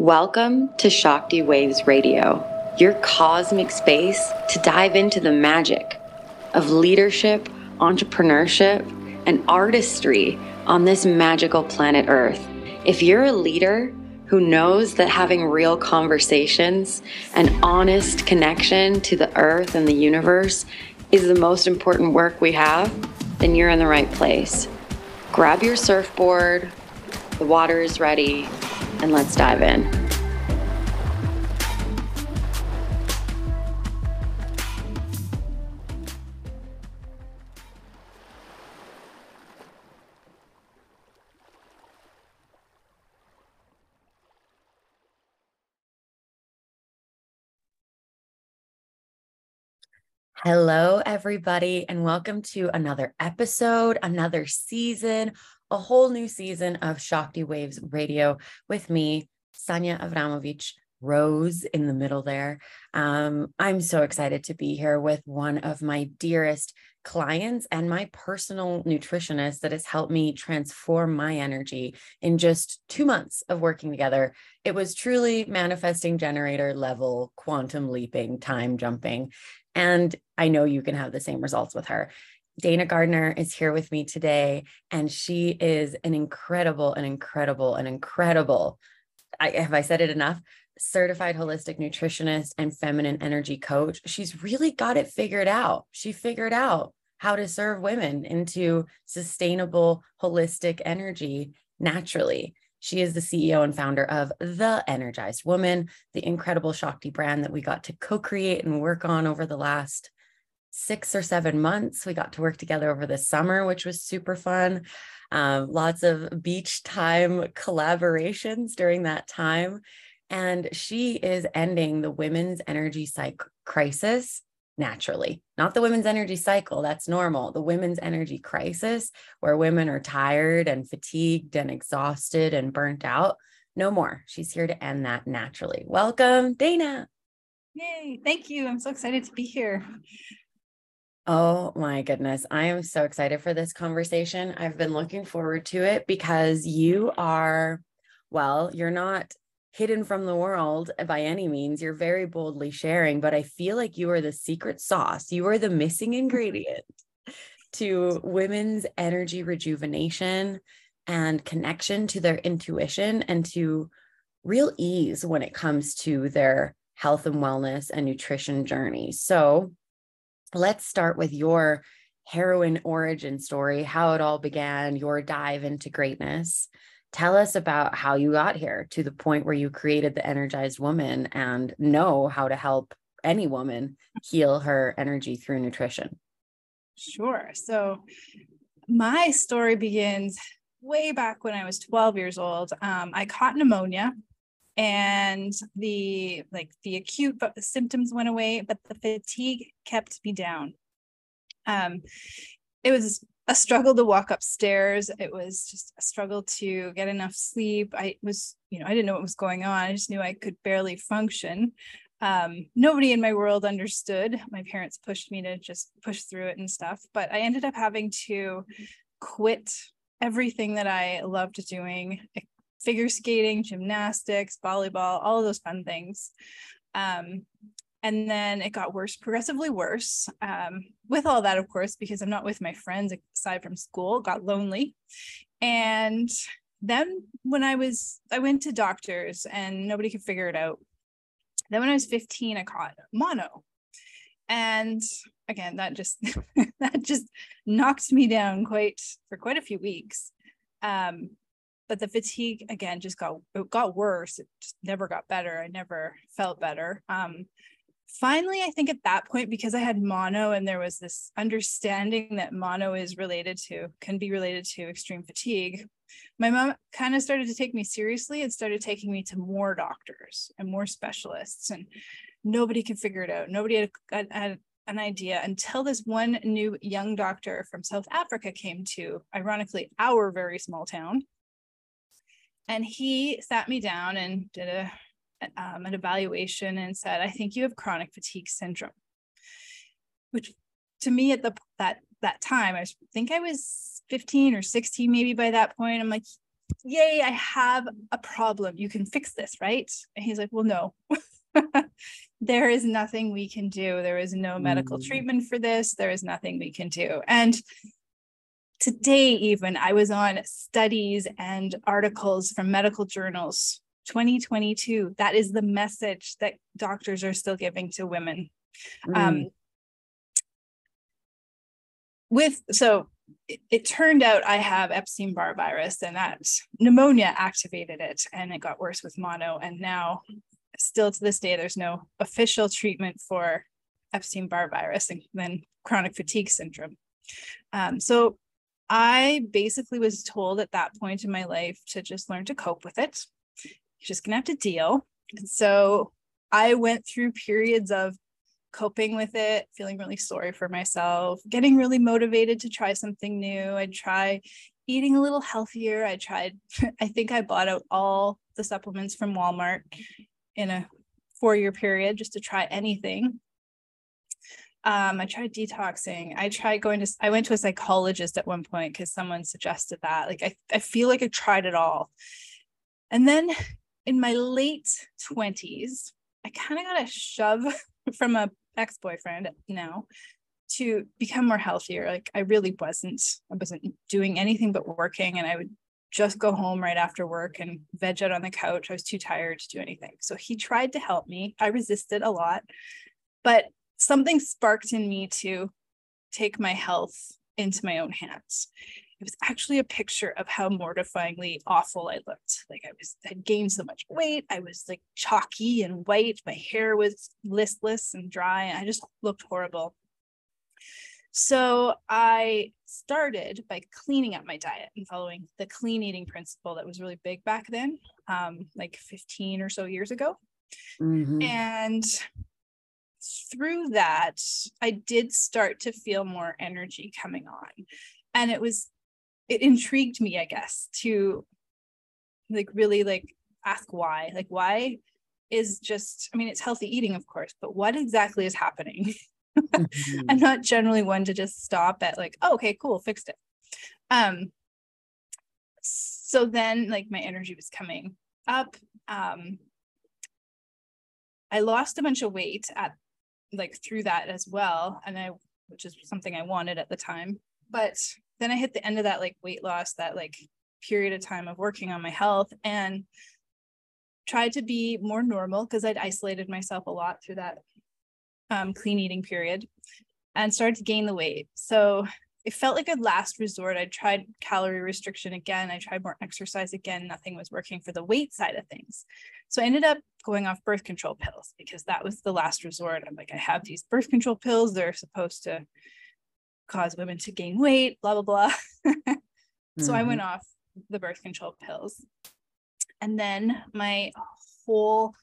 Welcome to Shakti Waves Radio, your cosmic space to dive into the magic of leadership, entrepreneurship, and artistry on this magical planet Earth. If you're a leader who knows that having real conversations and honest connection to the earth and the universe is the most important work we have, then you're in the right place. Grab your surfboard, the water is ready, and let's dive in. Hello, everybody, and welcome to another episode, another season, a whole new season of Shakti Waves Radio with me, Sanja Avramovich, Rose in the middle there. Um, I'm so excited to be here with one of my dearest clients and my personal nutritionist that has helped me transform my energy in just two months of working together. It was truly manifesting generator level, quantum leaping, time jumping. And I know you can have the same results with her. Daina Gardiner is here with me today, and she is an incredible, an incredible, an incredible. I, have I said it enough? Certified holistic nutritionist and feminine energy coach. She's really got it figured out. She figured out how to serve women into sustainable, holistic energy naturally. She is the CEO and founder of The Energized Woman, the incredible Shakti brand that we got to co create and work on over the last six or seven months. We got to work together over the summer, which was super fun. Um, lots of beach time collaborations during that time. And she is ending the women's energy psych crisis naturally, not the women's energy cycle. That's normal. The women's energy crisis, where women are tired and fatigued and exhausted and burnt out. No more. She's here to end that naturally. Welcome, Daina. Yay. Thank you. I'm so excited to be here. Oh my goodness. I am so excited for this conversation. I've been looking forward to it because you are, well, you're not hidden from the world by any means. You're very boldly sharing, but I feel like you are the secret sauce. You are the missing ingredient to women's energy rejuvenation and connection to their intuition and to real ease when it comes to their health and wellness and nutrition journey. So let's start with your heroine origin story, how it all began, your dive into greatness. Tell us about how you got here to the point where you created the energized woman and know how to help any woman heal her energy through nutrition. Sure. So my story begins way back when i was 12 years old. Um, i caught pneumonia and the like the acute symptoms went away but the fatigue kept me down um, it was a struggle to walk upstairs. It was just a struggle to get enough sleep. I was, you know, I didn't know what was going on. I just knew I could barely function. Um, nobody in my world understood. My parents pushed me to just push through it and stuff, but I ended up having to quit everything that I loved doing figure skating, gymnastics, volleyball, all of those fun things. Um, and then it got worse progressively worse um, with all that of course because i'm not with my friends aside from school got lonely. And then when i was i went to doctors and nobody could figure it out. Then when i was 15 i caught mono. And again that just that just knocked me down quite for quite a few weeks. Um, but the fatigue again just got it got worse it just never got better i never felt better um, finally, I think at that point, because I had mono and there was this understanding that mono is related to, can be related to extreme fatigue, my mom kind of started to take me seriously and started taking me to more doctors and more specialists. And nobody could figure it out. Nobody had, had, had an idea until this one new young doctor from South Africa came to, ironically, our very small town. And he sat me down and did a um, an evaluation and said, I think you have chronic fatigue syndrome, which to me at the that that time, I think I was 15 or 16 maybe by that point. I'm like, yay, I have a problem. You can fix this, right? And he's like, well, no. there is nothing we can do. There is no medical mm. treatment for this. There is nothing we can do. And today, even, I was on studies and articles from medical journals 2022. That is the message that doctors are still giving to women. Mm. Um, with so it, it, turned out I have Epstein Barr virus and that pneumonia activated it and it got worse with mono. And now, still to this day, there's no official treatment for Epstein Barr virus and then chronic fatigue syndrome. Um, so I basically was told at that point in my life to just learn to cope with it. You're just to have to deal. And so I went through periods of coping with it, feeling really sorry for myself, getting really motivated to try something new. I'd try eating a little healthier. I tried, I think I bought out all the supplements from Walmart in a four year period just to try anything. Um, I tried detoxing. I tried going to, I went to a psychologist at one point because someone suggested that. Like, I, I feel like I tried it all. And then in my late 20s, I kind of got a shove from a ex-boyfriend you know, to become more healthier like i really wasn't i wasn't doing anything but working and i would just go home right after work and veg out on the couch i was too tired to do anything so he tried to help me i resisted a lot but something sparked in me to take my health into my own hands it was actually a picture of how mortifyingly awful I looked. Like I was had gained so much weight. I was like chalky and white. My hair was listless and dry. I just looked horrible. So I started by cleaning up my diet and following the clean eating principle that was really big back then, um, like 15 or so years ago. Mm-hmm. And through that, I did start to feel more energy coming on. And it was it intrigued me, I guess, to like really like ask why. Like why is just, I mean, it's healthy eating, of course, but what exactly is happening? mm-hmm. I'm not generally one to just stop at like, oh, okay, cool, fixed it. Um, so then like my energy was coming up. Um, I lost a bunch of weight at like through that as well. And I, which is something I wanted at the time, but then I hit the end of that like weight loss, that like period of time of working on my health and tried to be more normal because I'd isolated myself a lot through that um, clean eating period and started to gain the weight. So it felt like a last resort. I tried calorie restriction again. I tried more exercise again. Nothing was working for the weight side of things. So I ended up going off birth control pills because that was the last resort. I'm like, I have these birth control pills. They're supposed to cause women to gain weight, blah, blah, blah. so mm-hmm. I went off the birth control pills. And then my whole,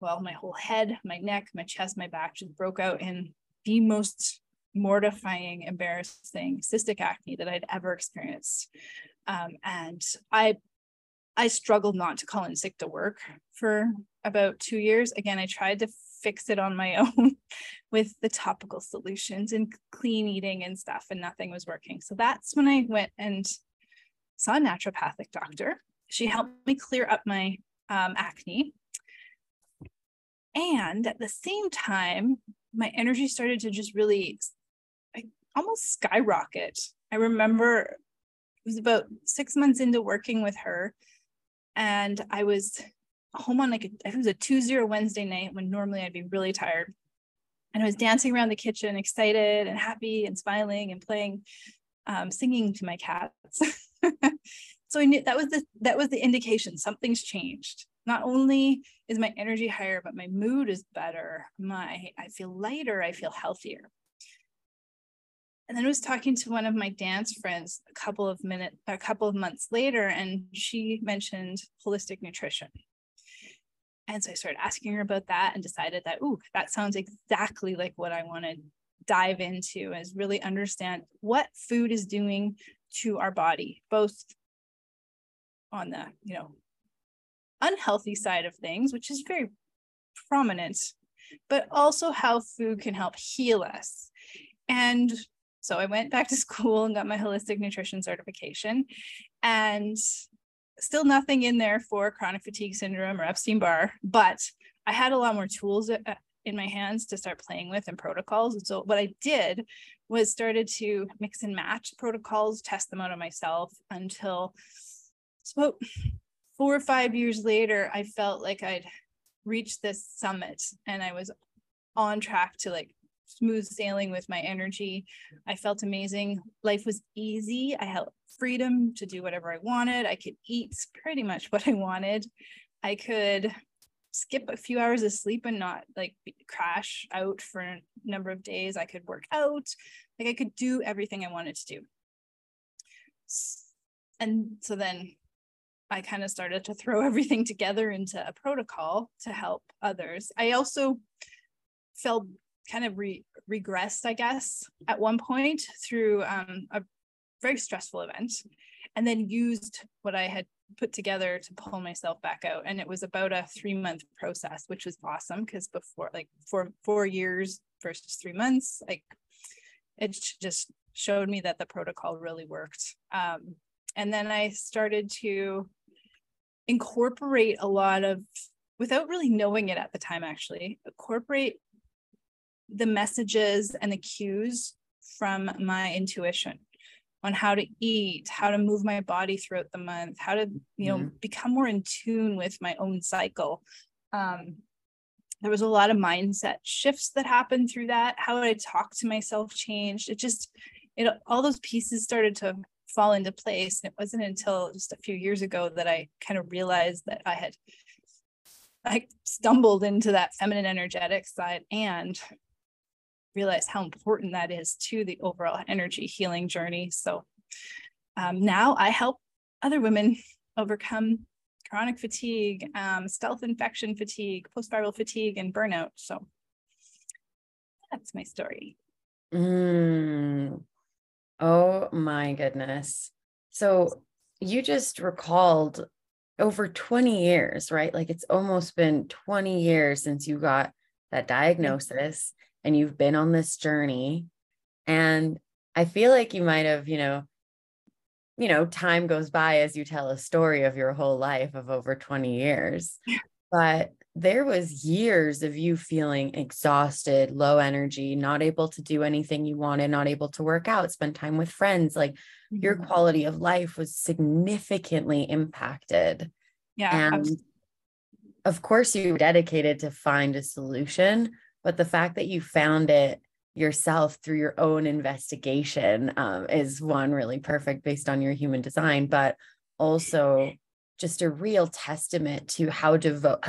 well, my whole head, my neck, my chest, my back just broke out in the most mortifying, embarrassing cystic acne that I'd ever experienced. Um, and I I struggled not to call in sick to work for about two years. Again, I tried to fix it on my own with the topical solutions and clean eating and stuff, and nothing was working. So that's when I went and saw a naturopathic doctor. She helped me clear up my um, acne. And at the same time, my energy started to just really almost skyrocket. I remember it was about six months into working with her, and I was home on like a, it was a 2-0 Wednesday night when normally I'd be really tired. And I was dancing around the kitchen, excited and happy and smiling and playing, um, singing to my cats. so I knew that was the that was the indication something's changed. Not only is my energy higher, but my mood is better. My I feel lighter, I feel healthier. And then I was talking to one of my dance friends a couple of minutes, a couple of months later, and she mentioned holistic nutrition. And so I started asking her about that and decided that, ooh, that sounds exactly like what I want to dive into is really understand what food is doing to our body, both on the, you know, unhealthy side of things, which is very prominent, but also how food can help heal us. And so I went back to school and got my holistic nutrition certification. And still nothing in there for chronic fatigue syndrome or Epstein Barr, but I had a lot more tools uh, in my hands to start playing with and protocols. And so what I did was started to mix and match protocols, test them out on myself until so four or five years later, I felt like I'd reached this summit and I was on track to like smooth sailing with my energy. I felt amazing. Life was easy. I had freedom to do whatever I wanted. I could eat pretty much what I wanted. I could skip a few hours of sleep and not like crash out for a number of days. I could work out. Like I could do everything I wanted to do. And so then I kind of started to throw everything together into a protocol to help others. I also felt kind of re- regressed, I guess, at one point through um, a very stressful event, and then used what I had put together to pull myself back out. And it was about a three month process, which was awesome because before, like four four years versus three months, like it just showed me that the protocol really worked. Um, and then I started to incorporate a lot of without really knowing it at the time actually incorporate the messages and the cues from my intuition on how to eat how to move my body throughout the month how to you know mm-hmm. become more in tune with my own cycle um, there was a lot of mindset shifts that happened through that how i talk to myself changed it just it all those pieces started to fall into place. And it wasn't until just a few years ago that I kind of realized that I had I stumbled into that feminine energetic side and realized how important that is to the overall energy healing journey. So um, now I help other women overcome chronic fatigue, um, stealth infection fatigue, post viral fatigue, and burnout. So that's my story. Mm, Oh my goodness. So you just recalled over 20 years, right? Like it's almost been 20 years since you got that diagnosis and you've been on this journey. And I feel like you might have, you know, you know, time goes by as you tell a story of your whole life of over 20 years. But there was years of you feeling exhausted, low energy, not able to do anything you wanted, not able to work out, spend time with friends. Like mm-hmm. your quality of life was significantly impacted. Yeah. And absolutely. of course, you were dedicated to find a solution, but the fact that you found it yourself through your own investigation um, is one really perfect based on your human design, but also just a real testament to how devote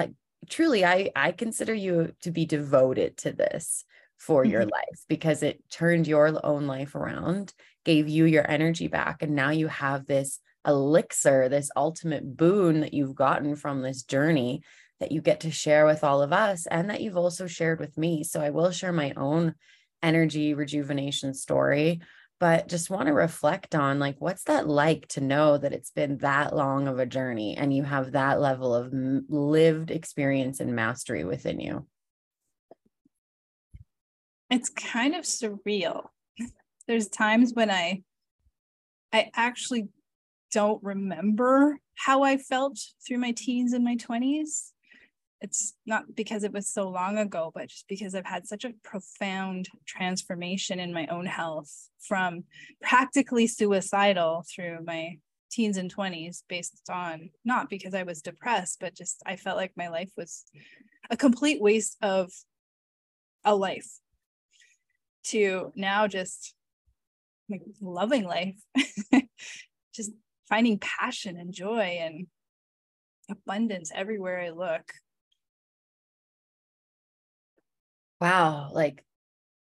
truly i i consider you to be devoted to this for your mm-hmm. life because it turned your own life around gave you your energy back and now you have this elixir this ultimate boon that you've gotten from this journey that you get to share with all of us and that you've also shared with me. So i will share my own energy rejuvenation story but just want to reflect on like what's that like to know that it's been that long of a journey and you have that level of lived experience and mastery within you? It's kind of surreal. There's times when i i actually don't remember how i felt through my teens and my 20s it's not because it was so long ago, but just because I've had such a profound transformation in my own health from practically suicidal through my teens and 20s based on not because I was depressed, but just I felt like my life was a complete waste of a life to now just like loving life, just finding passion and joy and abundance everywhere I look. Wow, like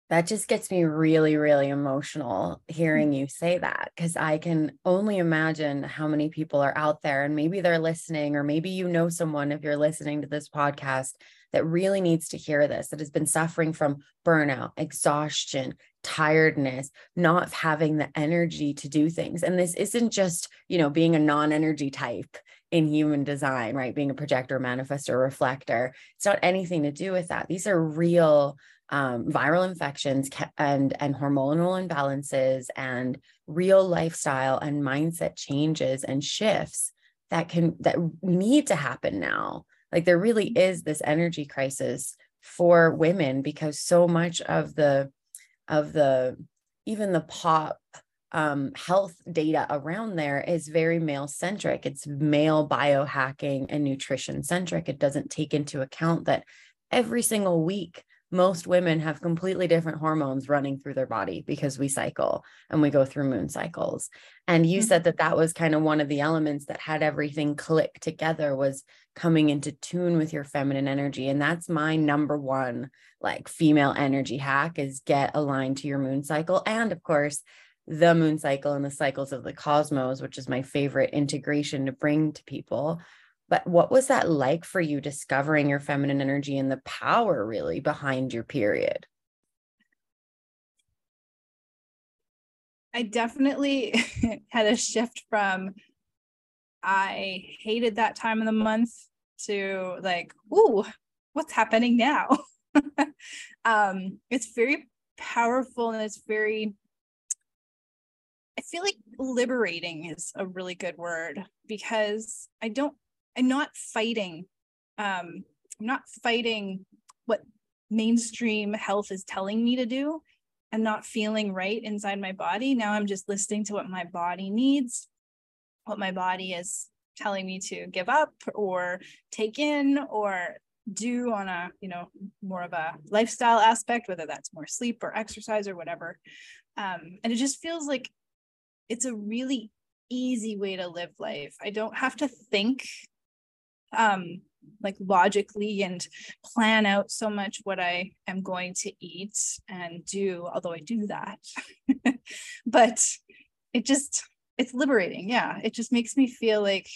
that just gets me really, really emotional hmm. hearing you say that because I can only imagine how many people are out there and maybe they're listening, or maybe you know someone if you're listening to this podcast that really needs to hear this, that has been suffering from burnout, exhaustion, tiredness, not having the energy to do things. And this isn't just, you know, being a non energy type in human design, right? Being a projector, manifestor, reflector. It's not anything to do with that. These are real um, viral infections and and hormonal imbalances and real lifestyle and mindset changes and shifts that can that need to happen now like there really is this energy crisis for women because so much of the of the even the pop um, health data around there is very male centric. It's male biohacking and nutrition centric. It doesn't take into account that every single week most women have completely different hormones running through their body because we cycle and we go through moon cycles. And you mm-hmm. said that that was kind of one of the elements that had everything click together was coming into tune with your feminine energy. And that's my number one like female energy hack is get aligned to your moon cycle and of course the moon cycle and the cycles of the cosmos which is my favorite integration to bring to people but what was that like for you discovering your feminine energy and the power really behind your period? I definitely had a shift from I hated that time of the month to like, ooh, what's happening now? um, it's very powerful and it's very I feel like liberating is a really good word because I don't I'm not fighting. Um, not fighting what mainstream health is telling me to do and not feeling right inside my body. Now I'm just listening to what my body needs, what my body is telling me to give up or take in or do on a you know more of a lifestyle aspect whether that's more sleep or exercise or whatever um, and it just feels like it's a really easy way to live life i don't have to think um like logically and plan out so much what I am going to eat and do, although I do that. but it just, it's liberating. Yeah. It just makes me feel like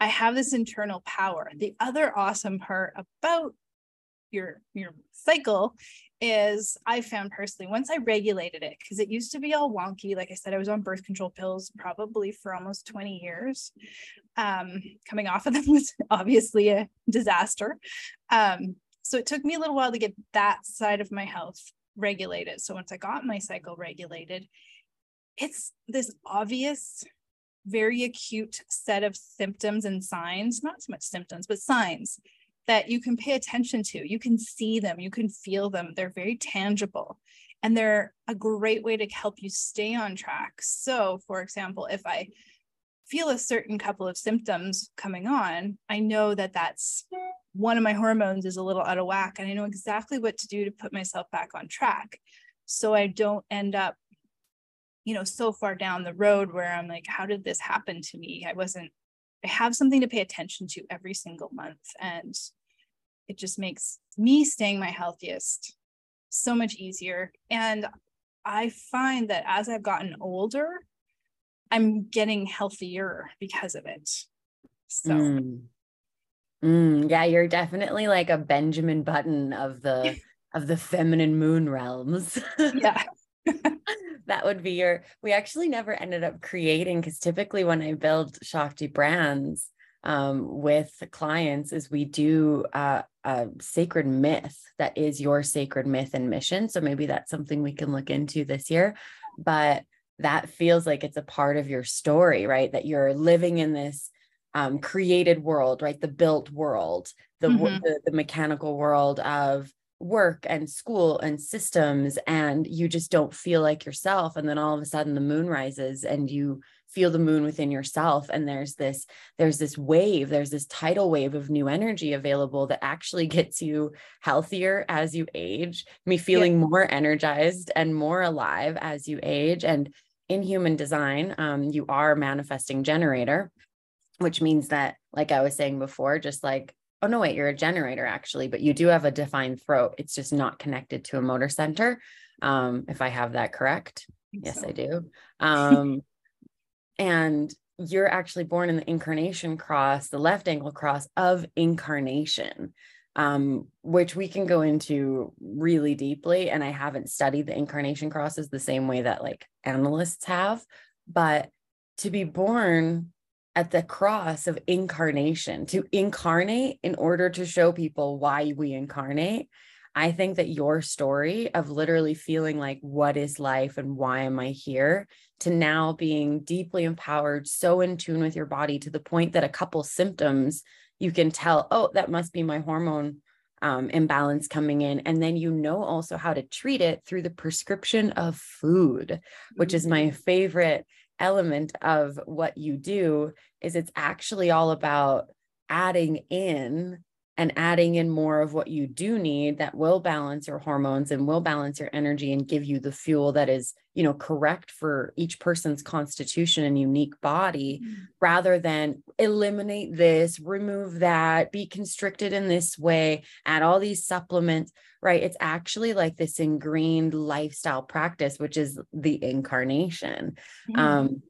I have this internal power. The other awesome part about your your cycle is I found personally once I regulated it because it used to be all wonky. Like I said, I was on birth control pills probably for almost 20 years. Um, coming off of them was obviously a disaster. Um, so it took me a little while to get that side of my health regulated. So once I got my cycle regulated, it's this obvious, very acute set of symptoms and signs, not so much symptoms, but signs that you can pay attention to. You can see them, you can feel them. They're very tangible and they're a great way to help you stay on track. So, for example, if I feel a certain couple of symptoms coming on, I know that that's one of my hormones is a little out of whack and I know exactly what to do to put myself back on track. So I don't end up you know so far down the road where I'm like how did this happen to me? I wasn't I have something to pay attention to every single month. And it just makes me staying my healthiest so much easier. And I find that as I've gotten older, I'm getting healthier because of it. So, mm. Mm, yeah, you're definitely like a Benjamin Button of the of the feminine moon realms. yeah. that would be your we actually never ended up creating because typically when i build shakti brands um, with clients is we do uh, a sacred myth that is your sacred myth and mission. So maybe that's something we can look into this year but that feels like it's a part of your story right? That you're living in this um, created world right? The built world the, mm-hmm. the the mechanical world of work and school and systems and you just don't feel like yourself and then all of a sudden the moon rises and you feel the moon within yourself and there's this there's this wave there's this tidal wave of new energy available that actually gets you healthier as you age me feeling yeah. more energized and more alive as you age and in human design um, you are manifesting generator which means that like i was saying before just like oh no wait you're a generator actually but you do have a defined throat. It's just not connected to a motor center um, if i have that correct. I yes so. i do. Um, and you're actually born in the incarnation cross the left angle cross of incarnation um, which we can go into really deeply and i haven't studied the incarnation crosses the same way that like analysts have but to be born at the cross of incarnation to incarnate in order to show people why we incarnate. I think that your story of literally feeling like, what is life and why am I here to now being deeply empowered, so in tune with your body to the point that a couple symptoms you can tell, oh, that must be my hormone um, imbalance coming in. And then you know also how to treat it through the prescription of food, which is my mm. favorite element of what you do is it's actually all about adding in and adding in more of what you do need that will balance your hormones and will balance your energy and give you the fuel that is you know correct for each person's constitution and unique body mm-hmm. rather than eliminate this remove that be constricted in this way add all these supplements right it's actually like this ingrained lifestyle practice which is the incarnation mm-hmm. um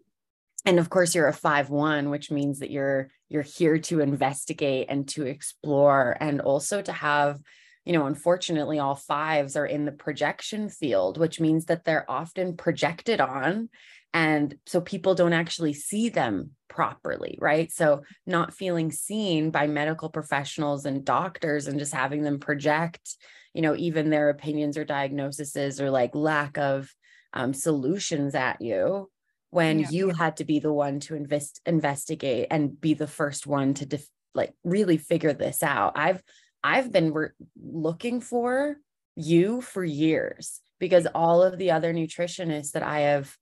and of course you're a 5-1 which means that you're you're here to investigate and to explore and also to have you know unfortunately all fives are in the projection field which means that they're often projected on. And so people don't actually see them properly right? So not feeling seen by medical professionals and doctors and just having them project you know even their opinions or diagnoses or like lack of um, solutions at you when yeah. you had to be the one to invest investigate and be the first one to def- like really figure this out. I've i've been re- looking for you for years because all of the other nutritionists that i have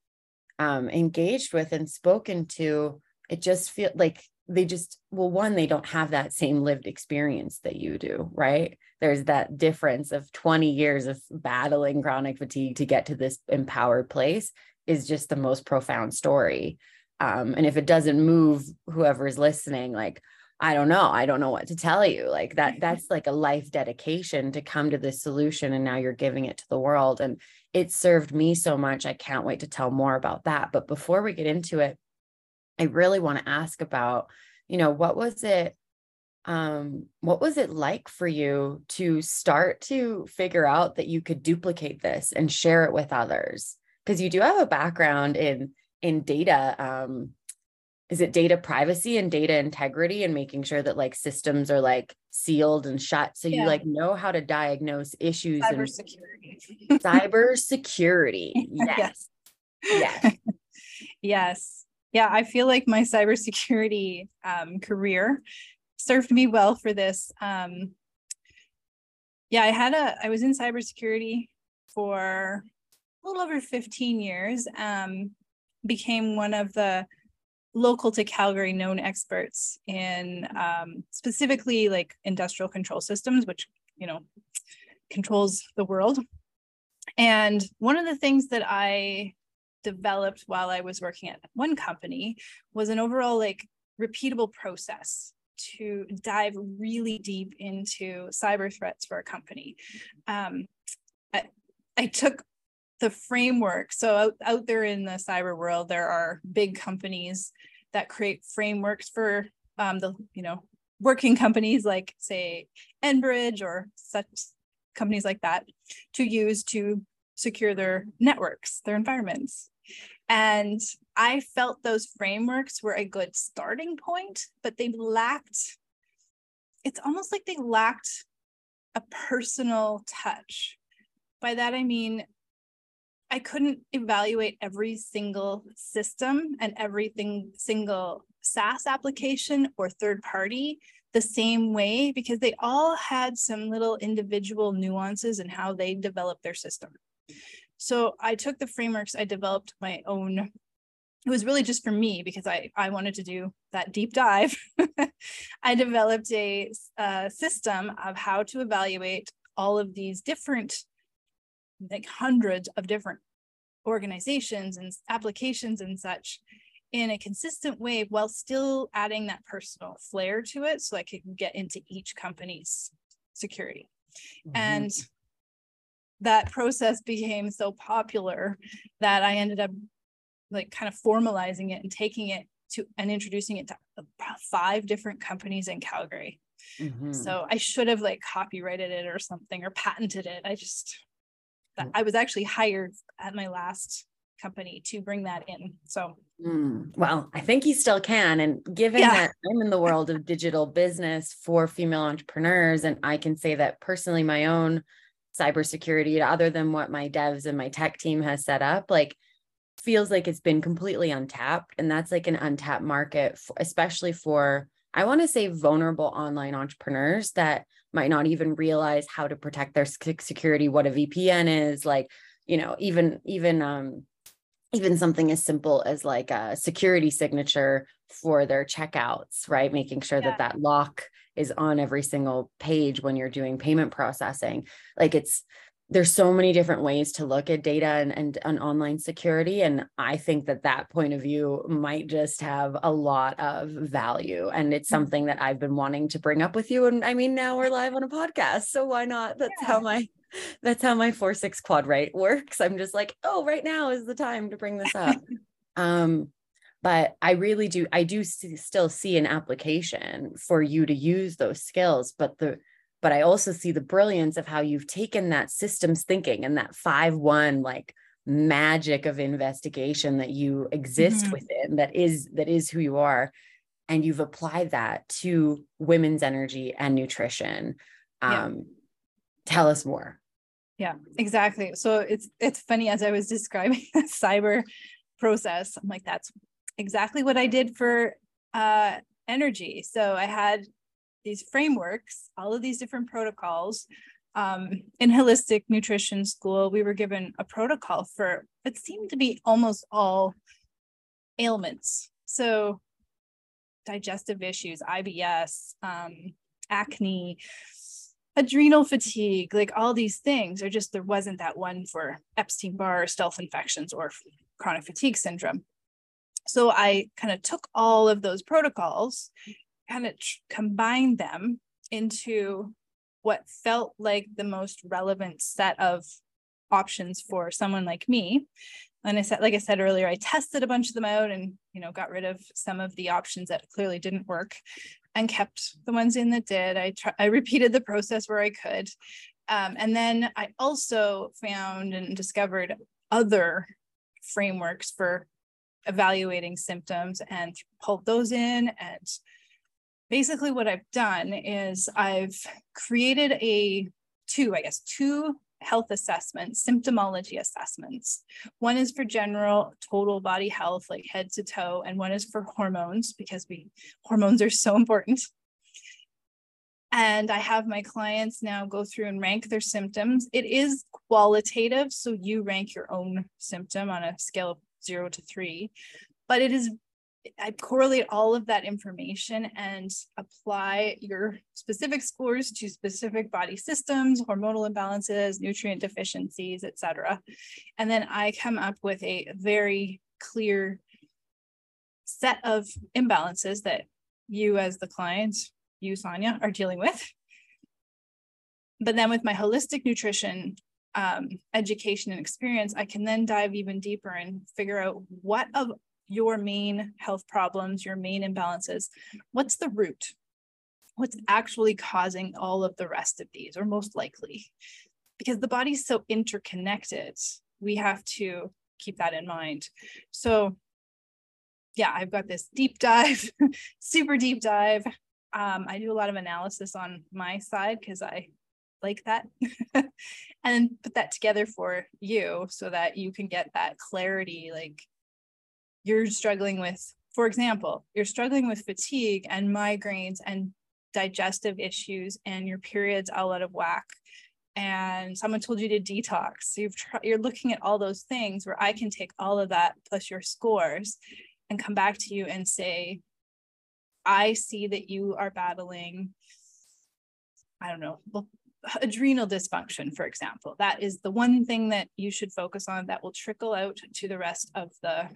um, engaged with and spoken to it just feel like they just well one they don't have that same lived experience that you do right? There's that difference of 20 years of battling chronic fatigue to get to this empowered place is just the most profound story. Um, and if it doesn't move whoever is listening, like, I don't know, I don't know what to tell you. Like that, that's like a life dedication to come to this solution. And now you're giving it to the world. And it served me so much. I can't wait to tell more about that. But before we get into it, I really want to ask about, you know, what was it um what was it like for you to start to figure out that you could duplicate this and share it with others because you do have a background in in data um is it data privacy and data integrity and making sure that like systems are like sealed and shut? So yeah. you like know how to diagnose issues cyber and security cyber security yes. Yes. Yes. Yeah i feel like my cybersecurity um, career served me well for this um, yeah i had a i was in cybersecurity for a little over 15 years, um, became one of the local to Calgary known experts in um, specifically like industrial control systems, which, you know, controls the world. And one of the things that I developed while I was working at one company was an overall like repeatable process to dive really deep into cyber threats for a company. Um, I, I took the framework. So out, out there in the cyber world, there are big companies that create frameworks for um, the, you know, working companies like say Enbridge or such companies like that to use to secure their networks, their environments. And I felt those frameworks were a good starting point, but they lacked, it's almost like they lacked a personal touch. By that I mean I couldn't evaluate every single system and everything single SaaS application or third party the same way because they all had some little individual nuances in how they developed their system. So I took the frameworks, I developed my own. It was really just for me because I, I wanted to do that deep dive. I developed a, a system of how to evaluate all of these different like hundreds of different organizations and applications and such in a consistent way while still adding that personal flair to it so I could get into each company's security. Mm-hmm. And that process became so popular that I ended up like kind of formalizing it and taking it to and introducing it to five different companies in Calgary. Mm-hmm. So I should have like copyrighted it or something or patented it. I just. I was actually hired at my last company to bring that in. So, mm, well, I think you still can. And given yeah. that I'm in the world of digital business for female entrepreneurs, and I can say that personally, my own cybersecurity, other than what my devs and my tech team has set up, like feels like it's been completely untapped and that's like an untapped market for, especially for i want to say vulnerable online entrepreneurs that might not even realize how to protect their security what a vpn is like you know even even um even something as simple as like a security signature for their checkouts right making sure yeah. that that lock is on every single page when you're doing payment processing like it's there's so many different ways to look at data and, and, and online security and i think that that point of view might just have a lot of value and it's mm. something that i've been wanting to bring up with you and i mean now we're live on a podcast so why not that's yeah. how my that's how my four six quad right works i'm just like oh right now is the time to bring this up um but i really do i do see, still see an application for you to use those skills but the but I also see the brilliance of how you've taken that systems thinking and that 5 1 like magic of investigation that you exist mm-hmm. within that is that is who you are and you've applied that to women's energy and nutrition um yeah. tell us more yeah exactly so it's it's funny as i was describing the cyber process i'm like that's exactly what i did for uh energy so i had these frameworks, all of these different protocols. Um, in holistic nutrition school, we were given a protocol for what seemed to be almost all ailments. So, digestive issues, IBS, um, acne, adrenal fatigue, like all these things, or just there wasn't that one for Epstein Barr, stealth infections, or chronic fatigue syndrome. So I kind of took all of those protocols kind of tr- combine them into what felt like the most relevant set of options for someone like me. And i said like i said earlier i tested a bunch of them out and you know got rid of some of the options that clearly didn't work and kept the ones in that did. I try, i repeated the process where i could. Um, and then i also found and discovered other frameworks for evaluating symptoms and pulled those in and basically what I've done is I've created a two, I guess, two health assessments, symptomology assessments. One is for general total body health, like head to toe, and one is for hormones because we hormones are so important. And I have my clients now go through and rank their symptoms. It is qualitative, so you rank your own symptom on a scale of zero to three, but it is I correlate all of that information and apply your specific scores to specific body systems, hormonal imbalances, nutrient deficiencies, etc. And then I come up with a very clear set of imbalances that you as the client, you Sanja, are dealing with. But then with my holistic nutrition um, education and experience, I can then dive even deeper and figure out what of your main health problems, your main imbalances, what's the root? What's actually causing all of the rest of these, or most likely? Because the body's so interconnected, we have to keep that in mind. So, yeah, I've got this deep dive, super deep dive. Um, I do a lot of analysis on my side because I like that and put that together for you so that you can get that clarity like you're struggling with, for example, you're struggling with fatigue and migraines and digestive issues and your period's all out of whack. And someone told you to detox. So you've tr- you're looking at all those things where i can take all of that plus your scores and come back to you and say i see that you are battling i don't know adrenal dysfunction for example. That is the one thing that you should focus on that will trickle out to the rest of the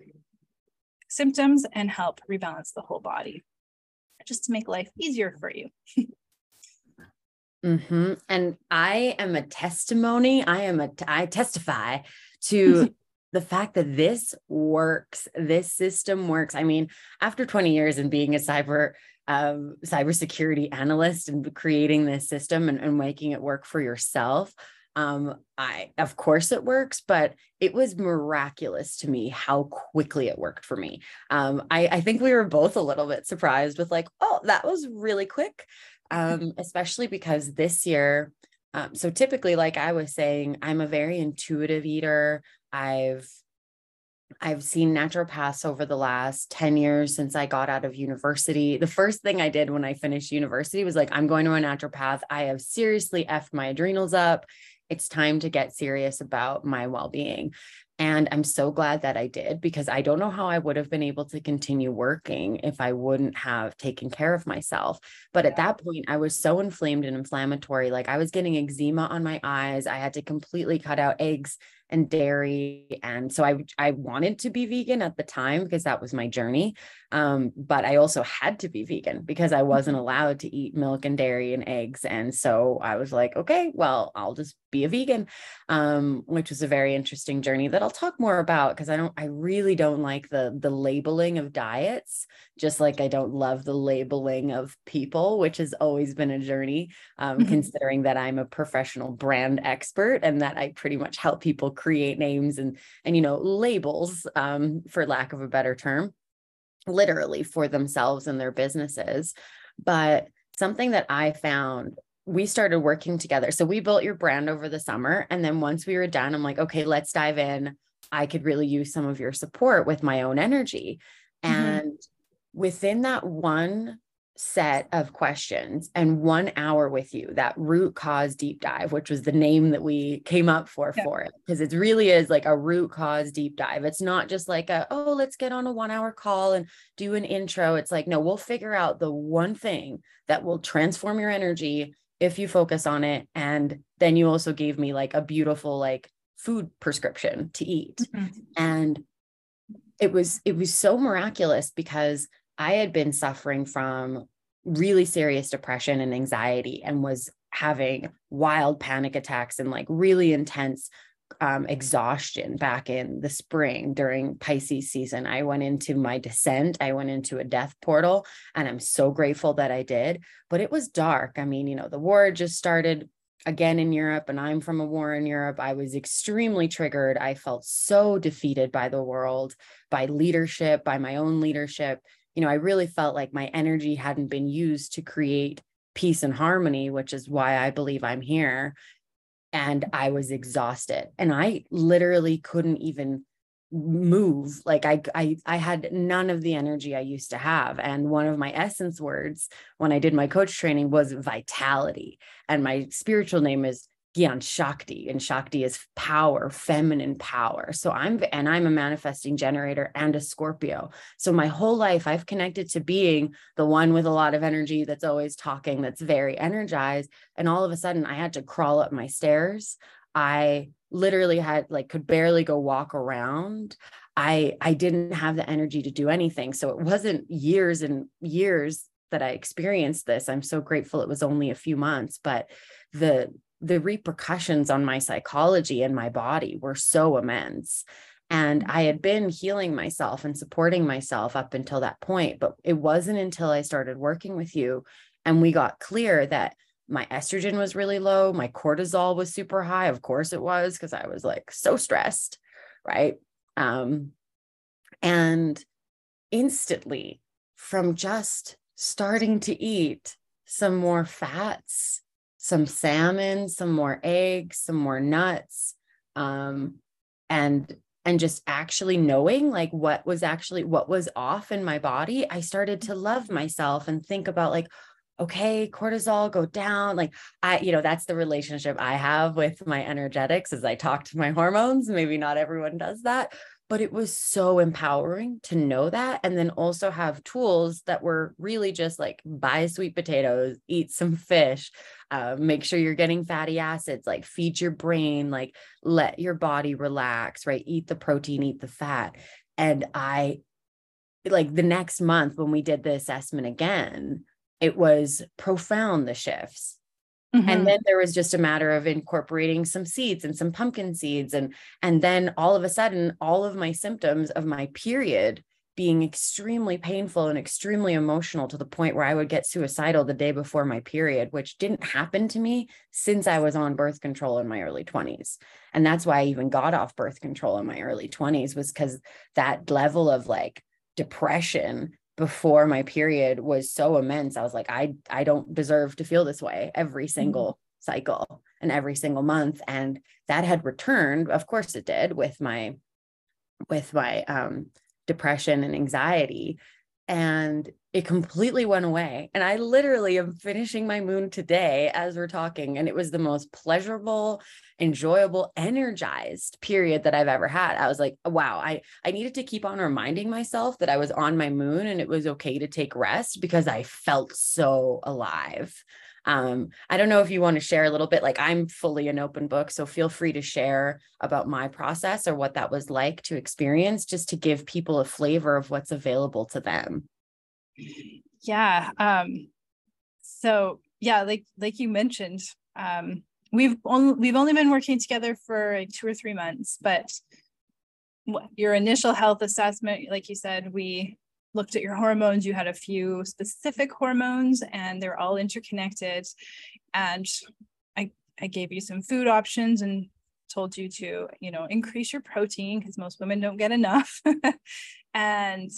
symptoms and help rebalance the whole body just to make life easier for you. mm-hmm. And I am a testimony. I am a, I testify to the fact that this works, this system works. I mean, after 20 years and being a cyber um, cybersecurity analyst and creating this system and, and making it work for yourself, um i of course it works but it was miraculous to me how quickly it worked for me um i i think we were both a little bit surprised with like oh that was really quick um especially because this year um so typically like i was saying i'm a very intuitive eater i've I've seen naturopaths over the last 10 years since I got out of university. The first thing I did when I finished university was like, I'm going to a naturopath. I have seriously effed my adrenals up. It's time to get serious about my well being. And I'm so glad that I did because I don't know how I would have been able to continue working if I wouldn't have taken care of myself. But at that point, I was so inflamed and inflammatory. Like I was getting eczema on my eyes. I had to completely cut out eggs and dairy. And so I, I wanted to be vegan at the time because that was my journey. Um, but I also had to be vegan because I wasn't mm-hmm. allowed to eat milk and dairy and eggs. And so I was like, okay, well, I'll just be a vegan, um, which was a very interesting journey that I'll talk more about because I don't, I really don't like the the labeling of diets, just like I don't love the labeling of people, which has always been a journey, um, mm-hmm. considering that I'm a professional brand expert and that I pretty much help people create names and and you know labels, um, for lack of a better term literally for themselves and their businesses. But something that I found we started working together. So we built your brand over the summer. And then once we were done, I'm like, okay, let's dive in. I could really use some of your support with my own energy. Mm-hmm. And within that one set of questions and one hour with you that root cause deep dive which was the name that we came up for yeah. for it because it really is like a root cause deep dive it's not just like a oh let's get on a one hour call and do an intro it's like no we'll figure out the one thing that will transform your energy if you focus on it and then you also gave me like a beautiful like food prescription to eat mm-hmm. and it was it was so miraculous because I had been suffering from really serious depression and anxiety and was having wild panic attacks and like really intense um, exhaustion back in the spring during Pisces season. I went into my descent, I went into a death portal, and I'm so grateful that I did. But it was dark. I mean, you know, the war just started again in Europe, and I'm from a war in Europe. I was extremely triggered. I felt so defeated by the world, by leadership, by my own leadership you know, I really felt like my energy hadn't been used to create peace and harmony, which is why I believe I'm here. And I was exhausted and I literally couldn't even move. Like I, I i had none of the energy i used to have. And one of my essence words when i did my coach training was vitality. And my spiritual name is Gyan Shakti, and Shakti is power, feminine power. So I'm, and I'm a manifesting generator and a Scorpio. So my whole life, I've connected to being the one with a lot of energy that's always talking, that's very energized. And all of a sudden, I had to crawl up my stairs. I literally had like could barely go walk around. I I didn't have the energy to do anything. So it wasn't years and years that I experienced this. I'm so grateful it was only a few months, but the the repercussions on my psychology and my body were so immense. And I had been healing myself and supporting myself up until that point. But it wasn't until I started working with you and we got clear that my estrogen was really low, my cortisol was super high. Of course it was, because I was like so stressed. Right. Um, and instantly, from just starting to eat some more fats some salmon, some more eggs, some more nuts, um, and and just actually knowing like what was actually what was off in my body, I started to love myself and think about like, okay, cortisol go down. Like I, you know, that's the relationship I have with my energetics as I talk to my hormones. Maybe not everyone does that, but it was so empowering to know that and then also have tools that were really just like buy sweet potatoes eat some fish uh, make sure you're getting fatty acids like feed your brain like let your body relax right? Eat the protein eat the fat. And i like the next month when we did the assessment again it was profound the shifts Mm-hmm. And then there was just a matter of incorporating some seeds and some pumpkin seeds. And, and then all of a sudden, all of my symptoms of my period being extremely painful and extremely emotional to the point where I would get suicidal the day before my period, which didn't happen to me since I was on birth control in my early 20s. And that's why I even got off birth control in my early 20s, was because that level of like depression before my period was so immense. I was like, I I don't deserve to feel this way every mm-hmm. single cycle and every single month. And that had returned, of course it did, with my with my um, depression and anxiety and it completely went away. And I literally am finishing my moon today as we're talking. And it was the most pleasurable, enjoyable, energized period that I've ever had. I was like, wow, I, I needed to keep on reminding myself that I was on my moon and it was okay to take rest because I felt so alive. Um, I don't know if you want to share a little bit, like I'm fully an open book. So feel free to share about my process or what that was like to experience, just to give people a flavor of what's available to them. Yeah. Um, so yeah, like like you mentioned, um, we've only we've only been working together for like two or three months, but your initial health assessment, like you said, we looked at your hormones. You had a few specific hormones, and they're all interconnected. And I I gave you some food options and told you to you know increase your protein because most women don't get enough, and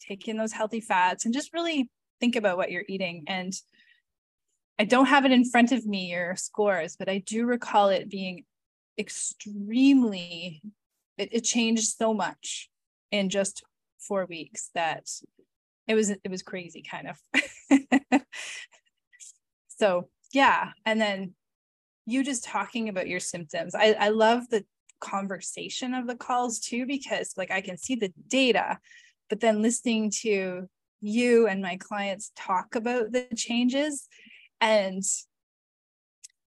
take in those healthy fats and just really think about what you're eating. And I don't have it in front of me, your scores, but I do recall it being extremely, it, it changed so much in just four weeks that it was it was crazy kind of. So yeah and then you just talking about your symptoms i i love the conversation of the calls too because like i can see the data but then listening to you and my clients talk about the changes and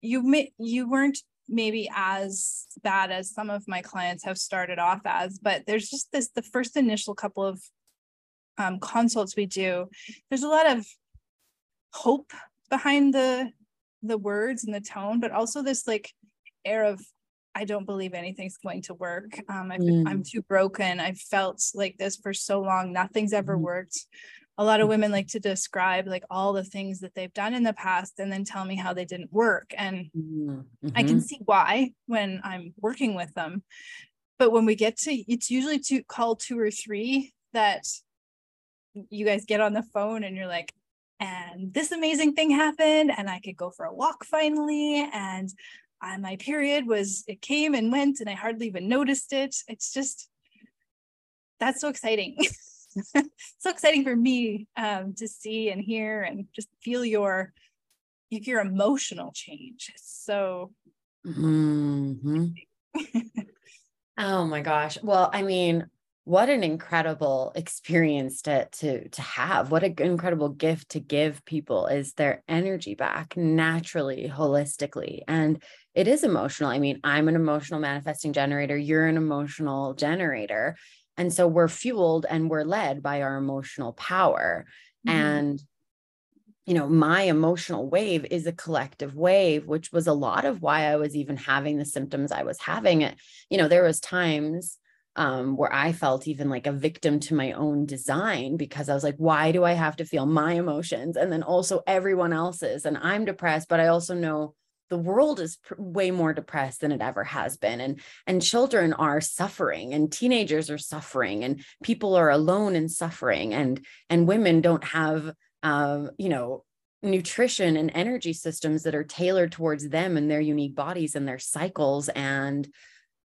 you may you weren't maybe as bad as some of my clients have started off as but there's just this the first initial couple of um, consults we do there's a lot of hope behind the the words and the tone but also this like air of I don't believe anything's going to work. Um, i am mm. too broken. I've felt like this for so long. Nothing's ever mm. worked. A lot of women like to describe like all the things that they've done in the past and then tell me how they didn't work. And mm-hmm. I can mm-hmm. see why when I'm working with them. But when we get to, it's usually to call two or three that you guys get on the phone and you're like, and this amazing thing happened and i could go for a walk finally and uh, my period was it came and went and i hardly even noticed it it's just that's so exciting so exciting for me um, to see and hear and just feel your your emotional change. So mm-hmm. oh my gosh. Well i mean what an incredible experience to to to have. What an incredible gift to give people is their energy back naturally holistically. And it is emotional. I mean i'm an emotional manifesting generator. You're an emotional generator and so we're fueled and we're led by our emotional power mm-hmm. and you know my emotional wave is a collective wave which was a lot of why i was even having the symptoms i was having it you know there was times um, where I felt even like a victim to my own design because I was like, why do I have to feel my emotions and then also everyone else's? And I'm depressed, but I also know the world is pr- way more depressed than it ever has been and and children are suffering and teenagers are suffering and people are alone and suffering and and women don't have um, you know nutrition and energy systems that are tailored towards them and their unique bodies and their cycles and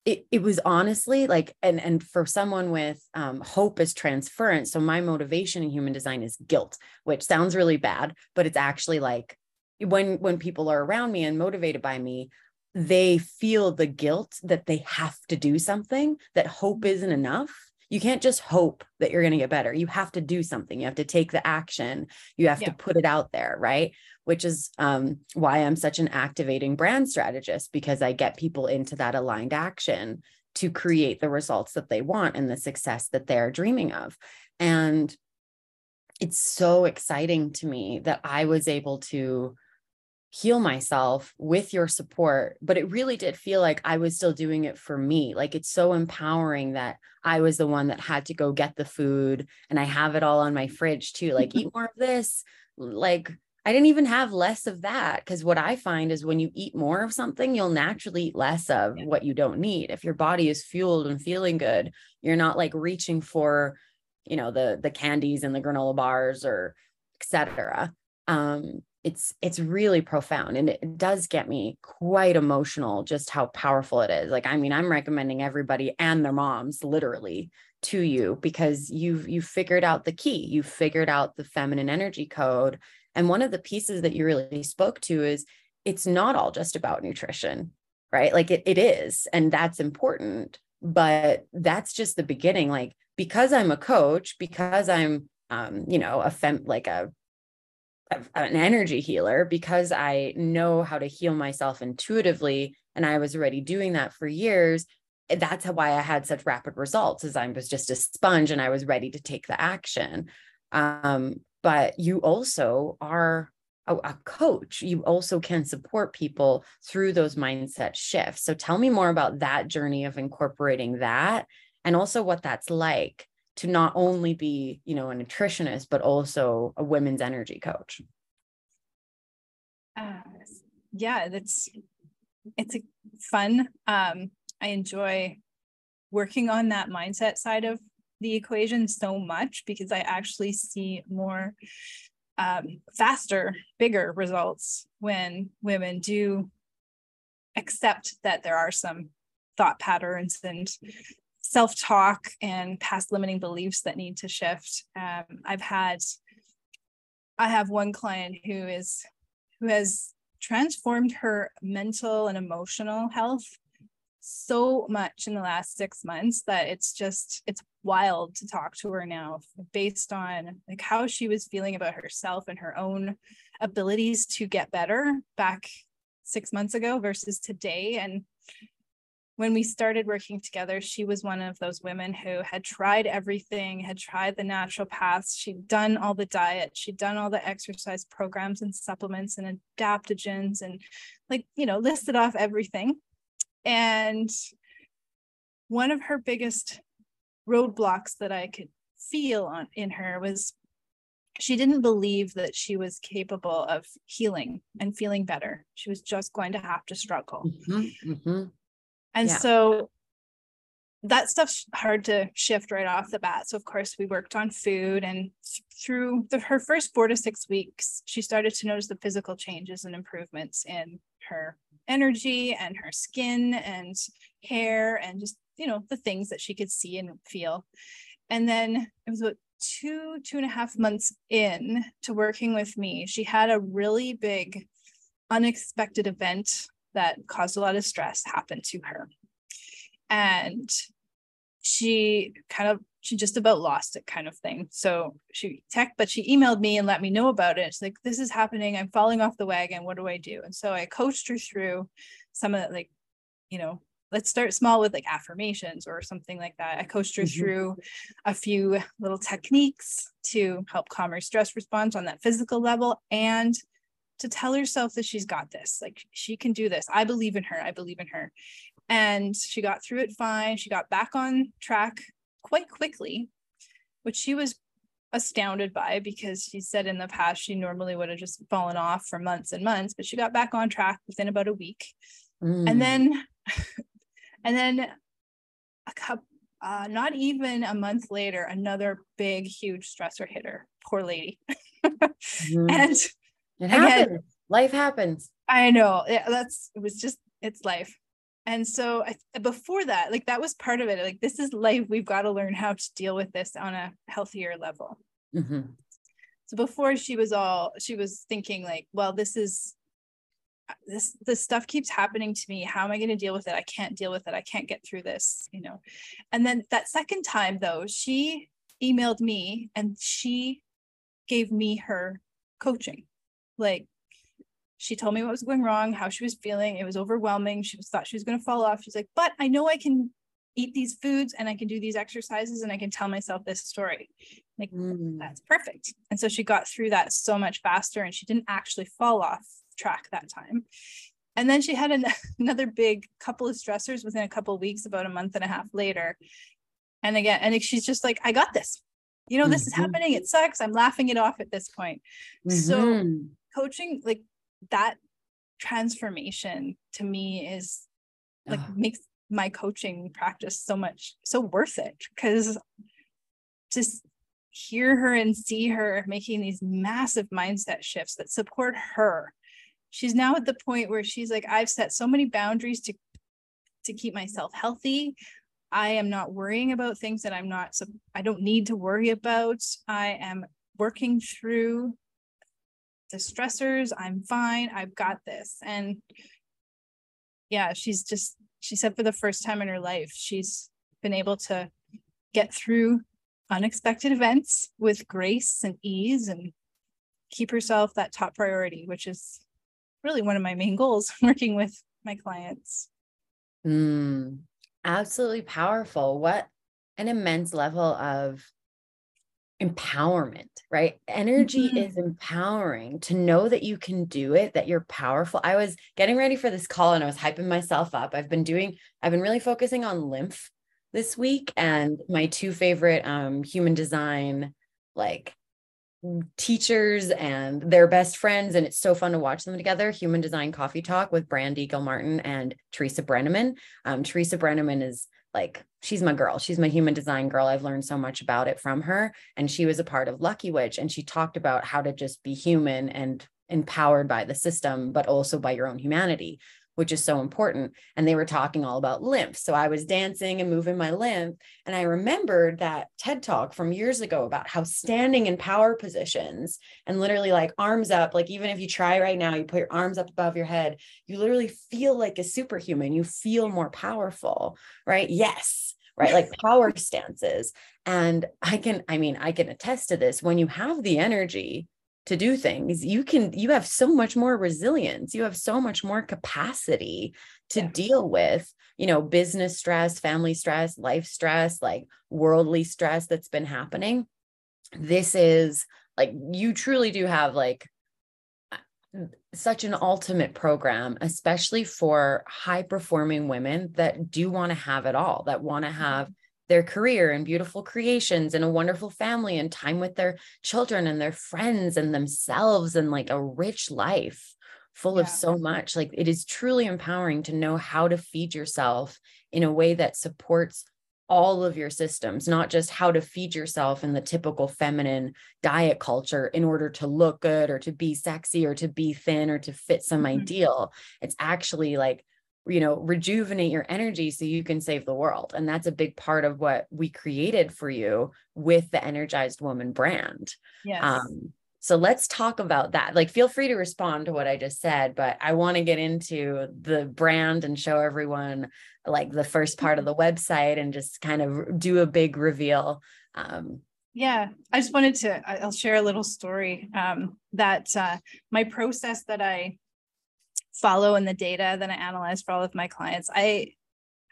it, it was honestly like and and for someone with um, hope is transference so my motivation in human design is guilt which sounds really bad but it's actually like when when people are around me and motivated by me they feel the guilt that they have to do something that hope isn't enough. You can't just hope that you're going to get better. You have to do something. You have to take the action. You have yeah. to put it out there right? Which is um, why I'm such an activating brand strategist because I get people into that aligned action to create the results that they want and the success that they're dreaming of. And it's so exciting to me that I was able to heal myself with your support but it really did feel like i was still doing it for me like it's so empowering that i was the one that had to go get the food and i have it all on my fridge too like eat more of this like I didn't even have less of that because what I find is when you eat more of something, you'll naturally eat less of yeah. what you don't need. If your body is fueled and feeling good, you're not like reaching for, you know, the the candies and the granola bars or etc. Um, it's it's really profound and it does get me quite emotional just how powerful it is like i mean i'm recommending everybody and their moms literally to you because you've you figured out the key you've figured out the feminine energy code and one of the pieces that you really spoke to is it's not all just about nutrition right? Like it, it is and that's important but that's just the beginning like because i'm a coach because i'm um you know a fem like a an energy healer because I know how to heal myself intuitively. And I was already doing that for years. That's why I had such rapid results as I was just a sponge and I was ready to take the action. Um, but you also are a, a coach. You also can support people through those mindset shifts. So tell me more about that journey of incorporating that and also what that's like to not only be you know a nutritionist but also a women's energy coach. Uh, yeah that's it's a fun um i enjoy working on that mindset side of the equation so much because i actually see more um, faster bigger results when women do accept that there are some thought patterns and self talk and past limiting beliefs that need to shift. Um, I've had, I have one client who is, who has transformed her mental and emotional health so much in the last six months that it's just it's wild to talk to her now based on like how she was feeling about herself and her own abilities to get better back six months ago versus today and when we started working together, she was one of those women who had tried everything, had tried the natural paths. She'd done all the diet, she'd done all the exercise programs and supplements and adaptogens and, like, you know, listed off everything. And one of her biggest roadblocks that I could feel on in her was she didn't believe that she was capable of healing and feeling better. She was just going to have to struggle. Mm-hmm, mm-hmm. And yeah. so that stuff's hard to shift right off the bat. So of course we worked on food and through the, her first four to six weeks, she started to notice the physical changes and improvements in her energy and her skin and hair and just, you know, the things that she could see and feel. And then it was about two, two and a half months in to working with me, she had a really big unexpected event that caused a lot of stress happened to her. And she kind of she just about lost it kind of thing. So she tech, but she emailed me and let me know about it. It's like, this is happening. I'm falling off the wagon. What do I do? And so I coached her through some of the, like, you know, let's start small with like affirmations or something like that. I coached her mm-hmm. through a few little techniques to help calm her stress response on that physical level and to tell herself that she's got this like she can do this. I believe in her. I believe in her. And she got through it fine. She got back on track quite quickly which she was astounded by because she said in the past she normally would have just fallen off for months and months but she got back on track within about a week. Mm. and then and then a couple uh, not even a month later another big huge stressor hit her. Poor lady. Mm. and it happens. Again, life happens. I know. Yeah, that's it was just it's life. And so I, before that, like that was part of it. Like this is life. We've got to learn how to deal with this on a healthier level. Mm-hmm. So before she was all, she was thinking like, well, this is this this stuff keeps happening to me how am i going to deal with it i can't deal with it i can't get through this you know and then that second time though she emailed me and she gave me her coaching like she told me what was going wrong, how she was feeling. It was overwhelming. She was thought she was going to fall off. She's like, but I know I can eat these foods and I can do these exercises and I can tell myself this story. Like mm. that's perfect. And so she got through that so much faster and she didn't actually fall off track that time. And then she had an, another big couple of stressors within a couple of weeks, about a month and a half later. And again, and she's just like, I got this. You know, this mm-hmm. is happening. It sucks. I'm laughing it off at this point. Mm-hmm. So coaching like that transformation to me is like oh. makes my coaching practice so much so worth it because just hear her and see her making these massive mindset shifts that support her. She's now at the point where she's like, I've set so many boundaries to to keep myself healthy. I am not worrying about things that I'm not, I don't need to worry about. I am working through the stressors. I'm fine. I've got this. And yeah, she's just, she said for the first time in her life, she's been able to get through unexpected events with grace and ease and keep herself that top priority, which is really one of my main goals working with my clients. Mm, absolutely powerful. What an immense level of empowerment, right? Energy mm-hmm. is empowering to know that you can do it, that you're powerful. I was getting ready for this call and I was hyping myself up. I've been doing, I've been really focusing on lymph this week and my two favorite um, human design like teachers and their best friends and it's so fun to watch them together human design coffee talk with brandy gilmartin and teresa breneman um, teresa breneman is like she's my girl. She's my human design girl. I've learned so much about it from her. And she was a part of lucky witch and she talked about how to just be human and empowered by the system but also by your own humanity which is so important. And they were talking all about lymph. So I was dancing and moving my lymph. And I remembered that TED talk from years ago about how standing in power positions and literally like arms up, like even if you try right now, you put your arms up above your head, you literally feel like a superhuman. You feel more powerful, right? Yes. Right. Like power stances. And I can, I mean, I can attest to this when you have the energy to do things you can you have so much more resilience you have so much more capacity to yeah. deal with you know business stress family stress life stress like worldly stress that's been happening this is like you truly do have like such an ultimate program especially for high performing women that do want to have it all that want to have mm-hmm their career and beautiful creations and a wonderful family and time with their children and their friends and themselves and like a rich life full yeah. of so much like it is truly empowering to know how to feed yourself in a way that supports all of your systems, not just how to feed yourself in the typical feminine diet culture in order to look good or to be sexy or to be thin or to fit some mm-hmm. ideal. It's actually like you know rejuvenate your energy so you can save the world and that's a big part of what we created for you with the energized woman brand yes. um so let's talk about that like feel free to respond to what i just said but i want to get into the brand and show everyone like the first part of the website and just kind of do a big reveal um yeah, I just wanted to. I'll share a little story um, that uh, my process that I follow in the data that I analyze for all of my clients, I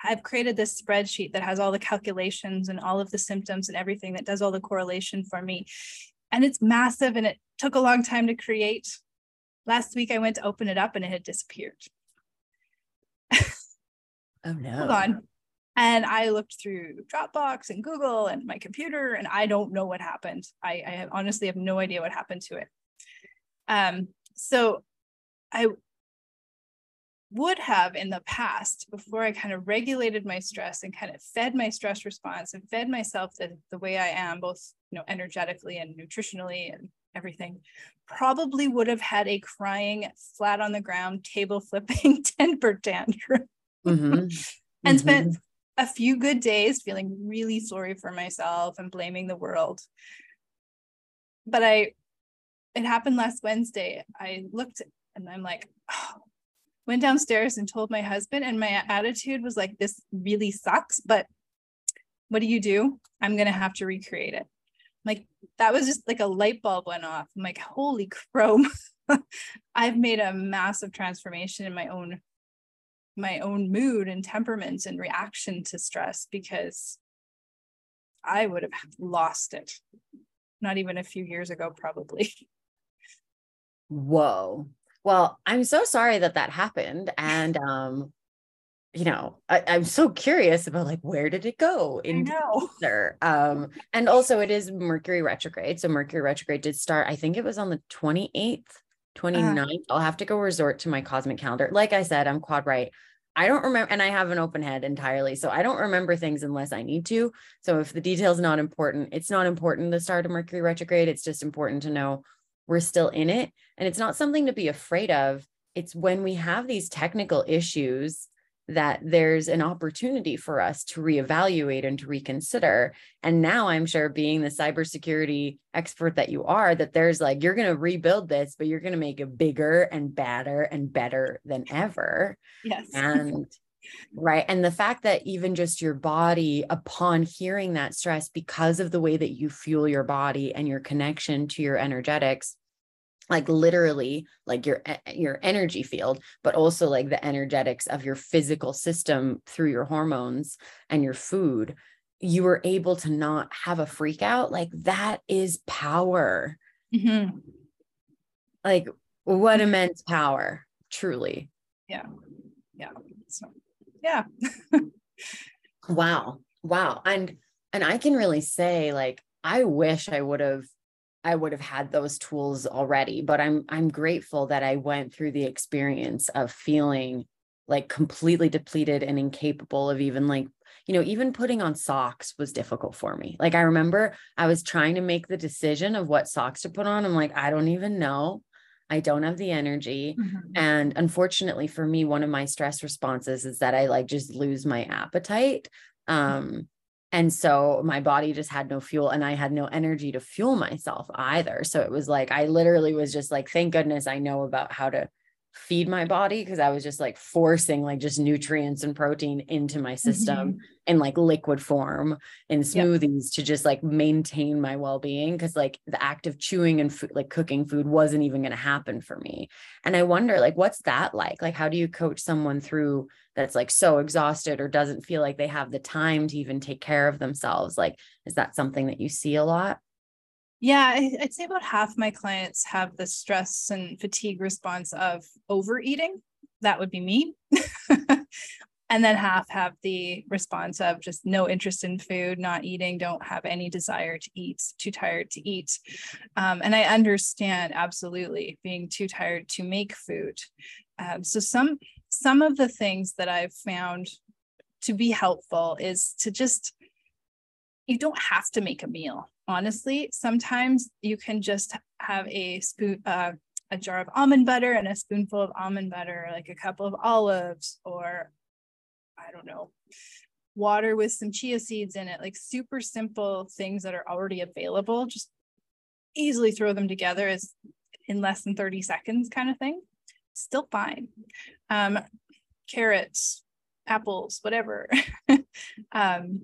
I've created this spreadsheet that has all the calculations and all of the symptoms and everything that does all the correlation for me. And it's massive and it took a long time to create. Last week I went to open it up and it had disappeared. oh no. Hold on. And I looked through Dropbox and Google and my computer, and I don't know what happened. I, I have, honestly have no idea what happened to it. Um, so I would have in the past before I kind of regulated my stress and kind of fed my stress response and fed myself the, the way I am, both you know, energetically and nutritionally and everything, probably would have had a crying, flat on the ground, table flipping temper tantrum. Mm-hmm. and mm-hmm. spent a few good days feeling really sorry for myself and blaming the world. But I, it happened last Wednesday. I looked and I'm like, oh, went downstairs and told my husband and my attitude was like this really sucks but what do you do? I'm going to have to recreate it. Like that was just like a light bulb went off. I'm like holy chrome i've made a massive transformation in my own my own mood and temperament and reaction to stress because i would have lost it not even a few years ago probably. Whoa well, I'm so sorry that that happened. And, um, you know, I, am so curious about like where did it go in there? Um, and also it is Mercury retrograde. So Mercury retrograde did start, I think it was on the 28th, 29th. Uh, I'll have to go resort to my cosmic calendar. Like I said, I'm quad right. I don't remember, and I have an open head entirely. So I don't remember things unless I need to. So if the detail's not important, it's not important the start of Mercury retrograde. It's just important to know we're still in it. And it's not something to be afraid of. It's when we have these technical issues that there's an opportunity for us to reevaluate and to reconsider. And now I'm sure being the cybersecurity expert that you are, that there's like, you're going to rebuild this, but you're going to make it bigger and badder and better than ever. Yes. And right. And the fact that even just your body, upon hearing that stress, because of the way that you fuel your body and your connection to your energetics, like literally like your your energy field but also like the energetics of your physical system through your hormones and your food you were able to not have a freak out like that is power mm-hmm. like what mm-hmm. immense power truly yeah yeah so yeah. Wow. Wow. And and i can really say like i wish i would have I would have had those tools already, but I'm I'm grateful that I went through the experience of feeling like completely depleted and incapable of even like you know even putting on socks was difficult for me. Like i remember i was trying to make the decision of what socks to put on. I'm like i don't even know i don't have the energy mm-hmm. and unfortunately for me one of my stress responses is that i like just lose my appetite um and so my body just had no fuel and I had no energy to fuel myself either. So it was like, I literally was just like, thank goodness I know about how to feed my body because I was just like forcing like just nutrients and protein into my system mm-hmm. in like liquid form in smoothies yep. to just like maintain my well-being because like the act of chewing and food, like cooking food wasn't even going to happen for me. And I wonder like what's that like? Like how do you coach someone through that's like so exhausted or doesn't feel like they have the time to even take care of themselves? Like is that something that you see a lot? Yeah, I'd say about half my clients have the stress and fatigue response of overeating. That would be me. and then half have the response of just no interest in food, not eating, don't have any desire to eat, too tired to eat. Um, and I understand absolutely being too tired to make food. Um, so some some of the things that I've found to be helpful is to just you don't have to make a meal honestly, sometimes you can just have a spoon, uh, a jar of almond butter and a spoonful of almond butter, like a couple of olives, or I don't know, water with some chia seeds in it, like super simple things that are already available. Just easily throw them together as in less than 30 seconds, kind of thing. Still fine. Um, carrots, apples, whatever. um,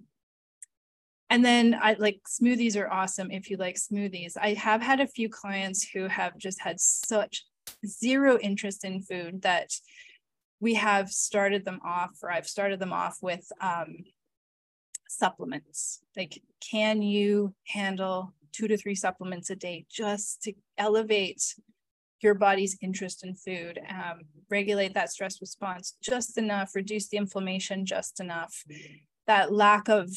and then I like smoothies are awesome if you like smoothies. I have had a few clients who have just had such zero interest in food that we have started them off, or I've started them off with um, supplements. Like, can you handle two to three supplements a day just to elevate your body's interest in food, um, regulate that stress response just enough, reduce the inflammation just enough? That lack of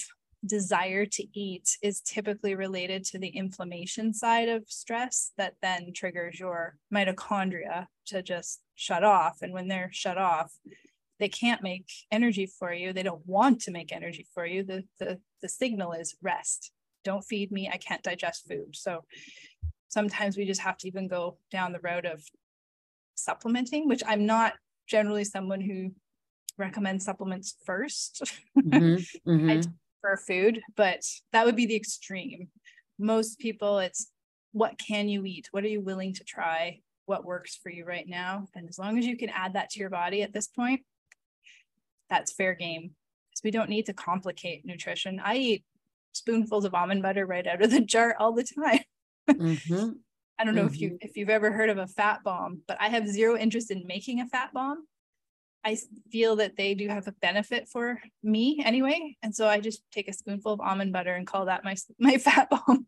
desire to eat is typically related to the inflammation side of stress that then triggers your mitochondria to just shut off. And when they're shut off, they can't make energy for you. They don't want to make energy for you. The, the, the signal is rest. Don't feed me. I can't digest food. So sometimes we just have to even go down the road of supplementing, which I'm not generally someone who recommends supplements 1st mm-hmm, mm-hmm for food, but that would be the extreme. Most people, it's what can you eat? What are you willing to try? What works for you right now? And as long as you can add that to your body at this point, that's fair game. Because we don't need to complicate nutrition. I eat spoonfuls of almond butter right out of the jar all the time. Mm-hmm. I don't know mm-hmm. if you if you've ever heard of a fat bomb, but I have zero interest in making a fat bomb. I feel that they do have a benefit for me anyway. And so I just take a spoonful of almond butter and call that my my fat bomb.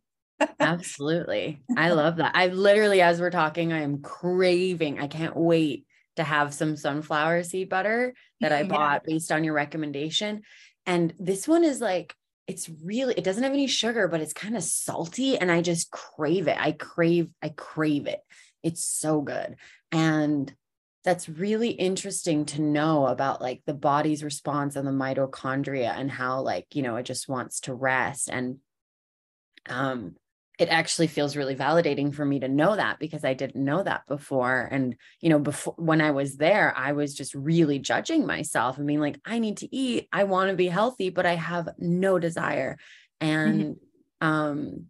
Absolutely. I love that. I literally, as we're talking, I am craving. I can't wait to have some sunflower seed butter that I mm-hmm. bought yeah. based on your recommendation. And this one is like, it's really, it doesn't have any sugar, but it's kind of salty. And I just crave it. I crave, I crave it. It's so good. And that's really interesting to know about like the body's response on the mitochondria and how like you know it just wants to rest and um it actually feels really validating for me to know that because I didn't know that before. And, you know, before when I was there, I was just really judging myself and being like, I need to eat, I want to be healthy, but I have no desire. Mm-hmm. And, mm-hmm. um,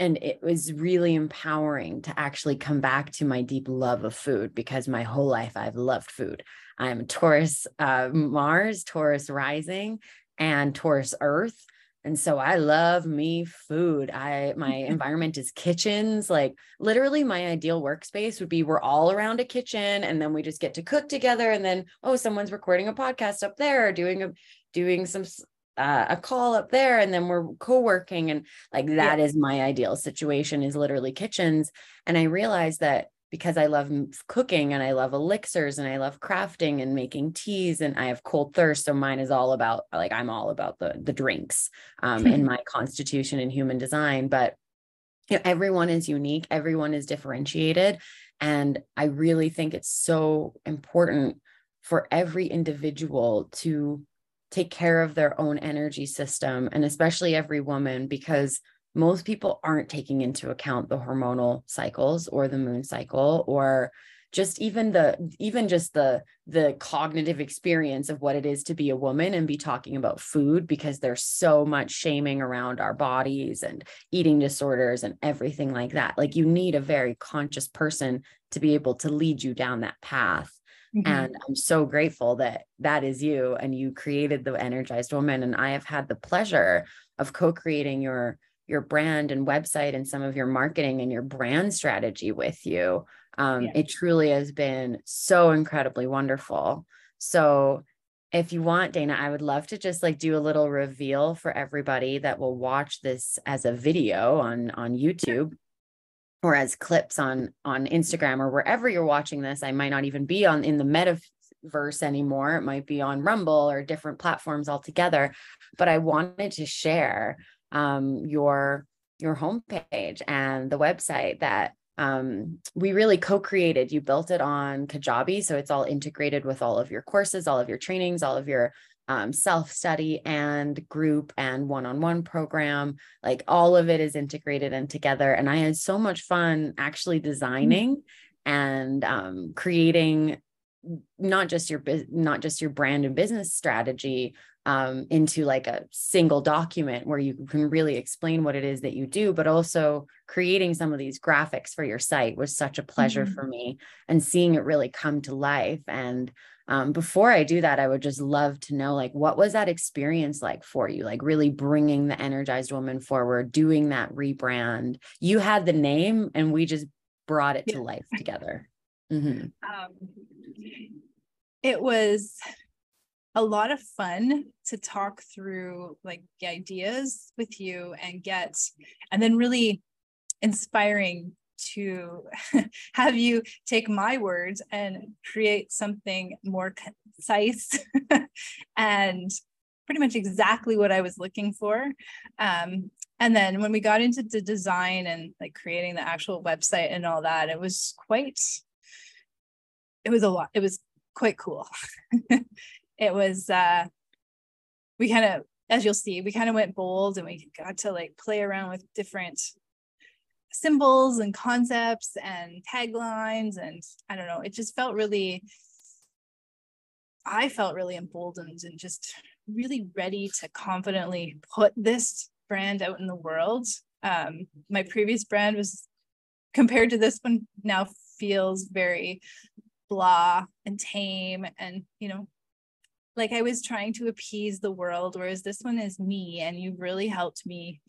and it was really empowering to actually come back to my deep love of food because my whole life I've loved food. I'm Taurus uh, Mars, Taurus rising, and Taurus Earth. And so I love me food. I my environment is kitchens. Like literally my ideal workspace would be we're all around a kitchen and then we just get to cook together and then oh someone's recording a podcast up there or doing a doing some uh, a call up there and then we're co-working and like that yeah. is my ideal situation is literally kitchens. And i realized that because i love cooking and i love elixirs and i love crafting and making teas and i have cold thirst so mine is all about like i'm all about the the drinks um, in my constitution and human design. But you know everyone is unique everyone is differentiated and i really think it's so important for every individual to take care of their own energy system and especially every woman because most people aren't taking into account the hormonal cycles or the moon cycle or just even the even just the the cognitive experience of what it is to be a woman and be talking about food because there's so much shaming around our bodies and eating disorders and everything like that. Like you need a very conscious person to be able to lead you down that path Mm-hmm. And I'm so grateful that that is you and you created the energized woman. And I have had the pleasure of co-creating your your brand and website and some of your marketing and your brand strategy with you. Um, yeah. It truly has been so incredibly wonderful. So if you want, Daina, I would love to just like do a little reveal for everybody that will watch this as a video on on YouTube or as clips on on Instagram or wherever you're watching this. I might not even be on in the metaverse anymore. It might be on Rumble or different platforms altogether. But I wanted to share um, your your homepage and the website that um, we really co-created. You built it on Kajabi, so it's all integrated with all of your courses, all of your trainings, all of your um, self study and group and one on one program. Like all of it is integrated and together. And I had so much fun actually mm-hmm. designing mm-hmm. and um, creating not just your not just your brand and business strategy um, into like a single document where you can really explain what it is that you do but also creating some of these graphics for your site was such a pleasure mm-hmm. for me and seeing it really come to life and um, before I do that, I would just love to know, like, what was that experience like for you? Like, really bringing the energized woman forward, doing that rebrand. You had the name, and we just brought it to life together. Mm-hmm. Um, it was a lot of fun to talk through like the ideas with you and get, and then really inspiring to have you take my words and create something more concise and pretty much exactly what I was looking for. Um, and then when we got into the design and like creating the actual website and all that, it was quite, it was a lot. It was quite cool. it was, uh, we kind of, as you'll see, we kind of went bold and we got to like play around with different symbols and concepts and taglines and i don't know it just felt really i felt really emboldened and just really ready to confidently put this brand out in the world. Um, my previous brand was compared to this one now feels very blah and tame and you know like i was trying to appease the world whereas this one is me and you really helped me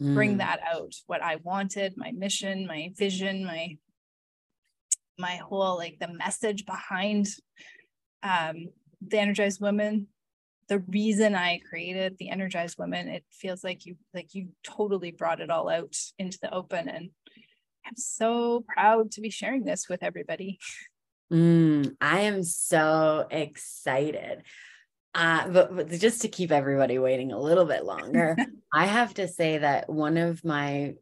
bring mm. that out what i wanted my mission my vision my my whole like the message behind um the energized women the reason i created the energized women it feels like you like you totally brought it all out into the open and i'm so proud to be sharing this with everybody mm, i am so excited uh, but, but just to keep everybody waiting a little bit longer, I have to say that one of my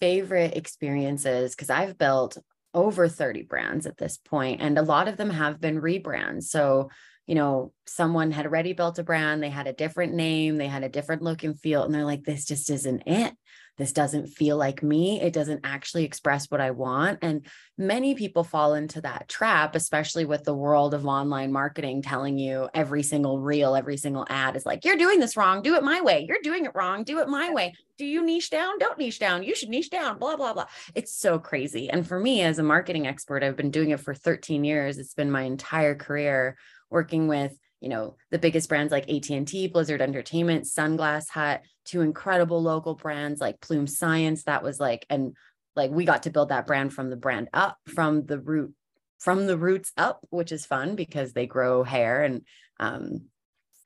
favorite experiences, because I've built over 30 brands at this point and a lot of them have been rebrands. So you know someone had already built a brand they had a different name they had a different look and feel and they're like this just isn't it this doesn't feel like me. It doesn't actually express what I want. And many people fall into that trap, especially with the world of online marketing telling you every single reel, every single ad is like, you're doing this wrong. Do it my way. You're doing it wrong. Do it my way. Do you niche down? Don't niche down. You should niche down, blah, blah, blah. It's so crazy. And for me, as a marketing expert, I've been doing it for 13 years. It's been my entire career working with you know the biggest brands like AT&T, Blizzard Entertainment, Sunglass Hut, two incredible local brands like Plume Science. That was like and like we got to build that brand from the brand up from the root from the roots up which is fun because they grow hair and um,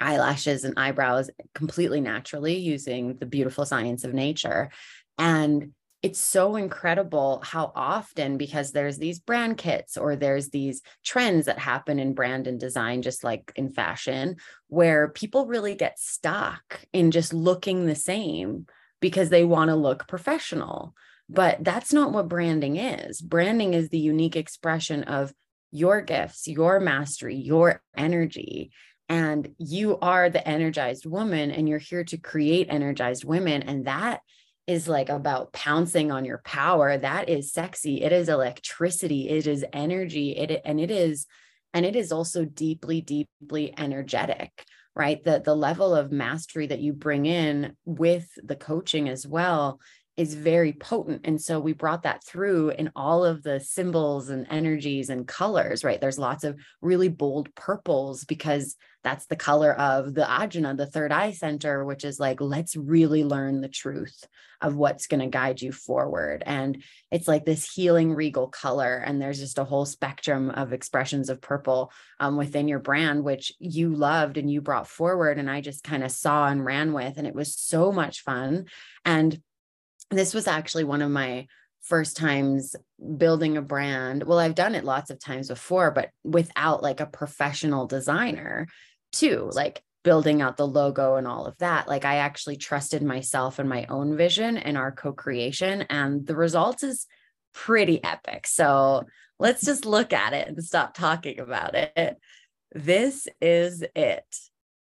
eyelashes and eyebrows completely naturally using the beautiful science of nature. And it's so incredible how often because there's these brand kits or there's these trends that happen in brand and design just like in fashion where people really get stuck in just looking the same because they want to look professional. But that's not what branding is. Branding is the unique expression of your gifts your mastery your energy. And you are the energized woman and you're here to create energized women. And that is like about pouncing on your power that is sexy. It is electricity. It is energy. It and it is and it is also deeply deeply energetic right? The the level of mastery that you bring in with the coaching as well is very potent. And so we brought that through in all of the symbols and energies and colors, right? There's lots of really bold purples because that's the color of the ajna, the third eye center, which is like, let's really learn the truth of what's going to guide you forward. And it's like this healing regal color. And there's just a whole spectrum of expressions of purple um, within your brand, which you loved and you brought forward. And I just kind of saw and ran with. And it was so much fun. And this was actually one of my first times building a brand. Well, I've done it lots of times before, but without like a professional designer too, like building out the logo and all of that. Like I actually trusted myself and my own vision and our co-creation and the results is pretty epic. So let's just look at it and stop talking about it. This is it.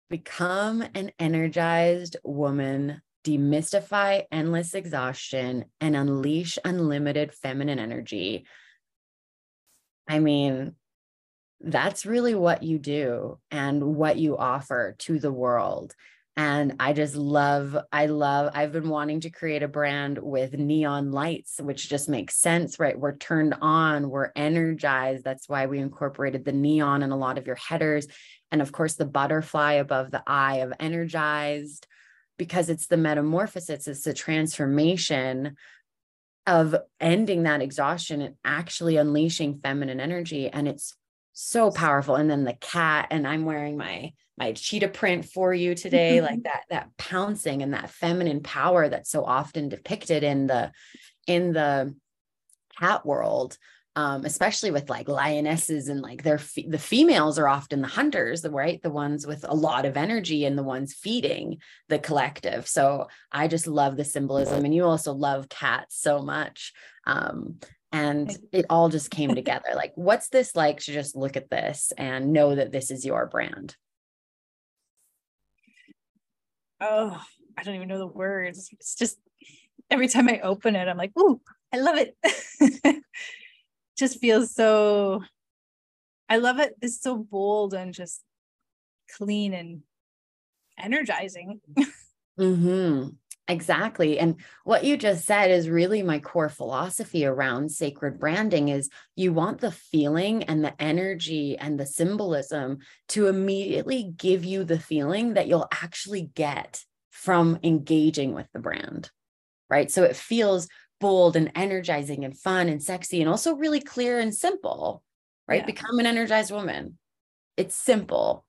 Become an energized woman demystify endless exhaustion, and unleash unlimited feminine energy. I mean, that's really what you do and what you offer to the world. And I just love, I love, I've been wanting to create a brand with neon lights, which just makes sense, right? We're turned on, we're energized. That's why we incorporated the neon in a lot of your headers. And of course, the butterfly above the eye of energized because it's the metamorphosis, it's the transformation of ending that exhaustion and actually unleashing feminine energy. And it's so powerful. And then the cat, and I'm wearing my my cheetah print for you today, like that, that pouncing and that feminine power that's so often depicted in the in the cat world um, especially with like lionesses and like they're the females are often the hunters, the right? The ones with a lot of energy and the ones feeding the collective. So I just love the symbolism, and you also love cats so much. Um, and it all just came together. Like, what's this like to just look at this and know that this is your brand? Oh, I don't even know the words. It's just every time I open it, I'm like, ooh, I love it. just feels so I love it. It's so bold and just clean and energizing. mm-hmm. Exactly. And what you just said is really my core philosophy around sacred branding is you want the feeling and the energy and the symbolism to immediately give you the feeling that you'll actually get from engaging with the brand. Right? So it feels bold and energizing and fun and sexy and also really clear and simple, right? Yeah. Become an energized woman. It's simple.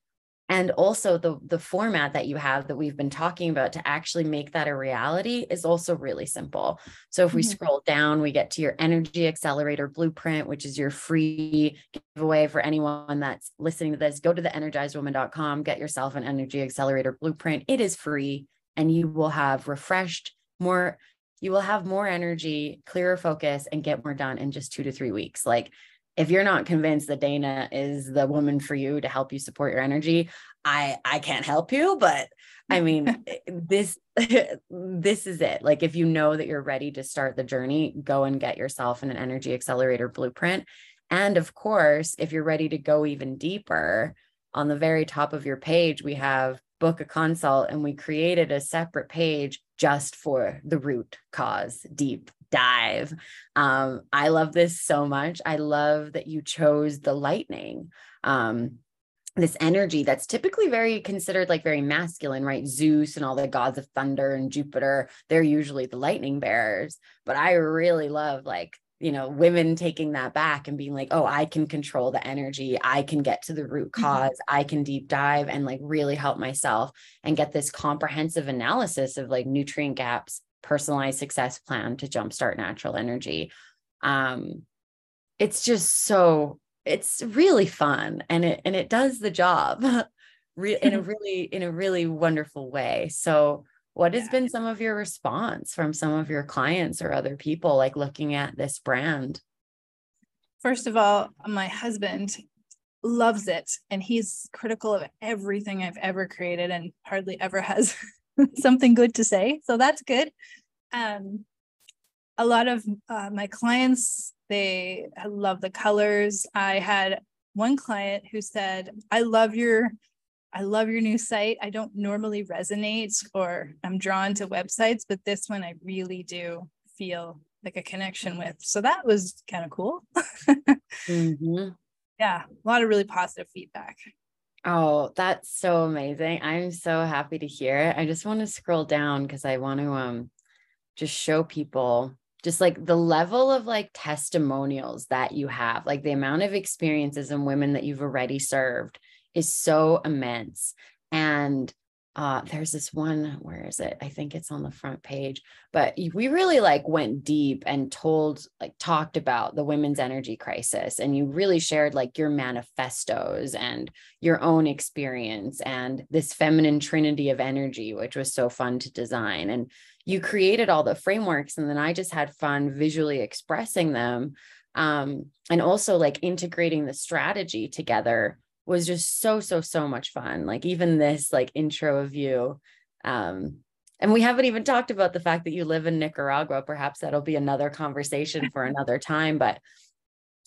And also the the format that you have that we've been talking about to actually make that a reality is also really simple. So if we mm-hmm. scroll down, we get to your energy accelerator blueprint, which is your free giveaway for anyone that's listening to this. Go to the energizedwoman.com, get yourself an energy accelerator blueprint. It is free and you will have refreshed, more you will have more energy, clearer focus, and get more done in just two to three weeks. Like, if you're not convinced that Daina is the woman for you to help you support your energy, I I can't help you, but I mean, eh, this this is it. Like if you know that you're ready to start the journey, go and get yourself an energy accelerator blueprint. And of course, if you're ready to go even deeper, on the very top of your page, we have book a consult and we created a separate page just for the root cause deep dive. Um, I love this so much. I love that you chose the lightning. Um, this energy that's typically very considered like very masculine, right? Zeus and all the gods of thunder and Jupiter, they're usually the lightning bearers. But I really love like, you know, women taking that back and being like, oh, I can control the energy. I can get to the root because mm-hmm. I can deep dive and like really help myself and get this comprehensive analysis of like nutrient gaps, personalized success plan to jumpstart natural energy. Um, it's just so it's really fun and it and it does the job in a really in a really wonderful way so what has been some of your response from some of your clients or other people like looking at this brand? First of all my husband loves it and he's critical of everything i've ever created and hardly ever has something good to say so that's good. Um, a lot of uh, my clients they love the colors. I had one client who said i love your i love your new site i don't normally resonate or i'm drawn to websites but this one i really do feel like a connection with so that was kind of cool mm-hmm. yeah a lot of really positive feedback Oh, that's so amazing. I'm so happy to hear it. I just want to scroll down because I want to um just show people just like the level of like testimonials that you have, like the amount of experiences and women that you've already served is so immense. And uh, there's this one, where is it? I think it's on the front page, but we really like went deep and told, like, talked about the women's energy crisis. And you really shared like your manifestos and your own experience and this feminine trinity of energy, which was so fun to design. And you created all the frameworks and then i just had fun visually expressing them um, and also like integrating the strategy together was just so so so much fun like even this like intro of you um, and we haven't even talked about the fact that you live in nicaragua perhaps that'll be another conversation for another time but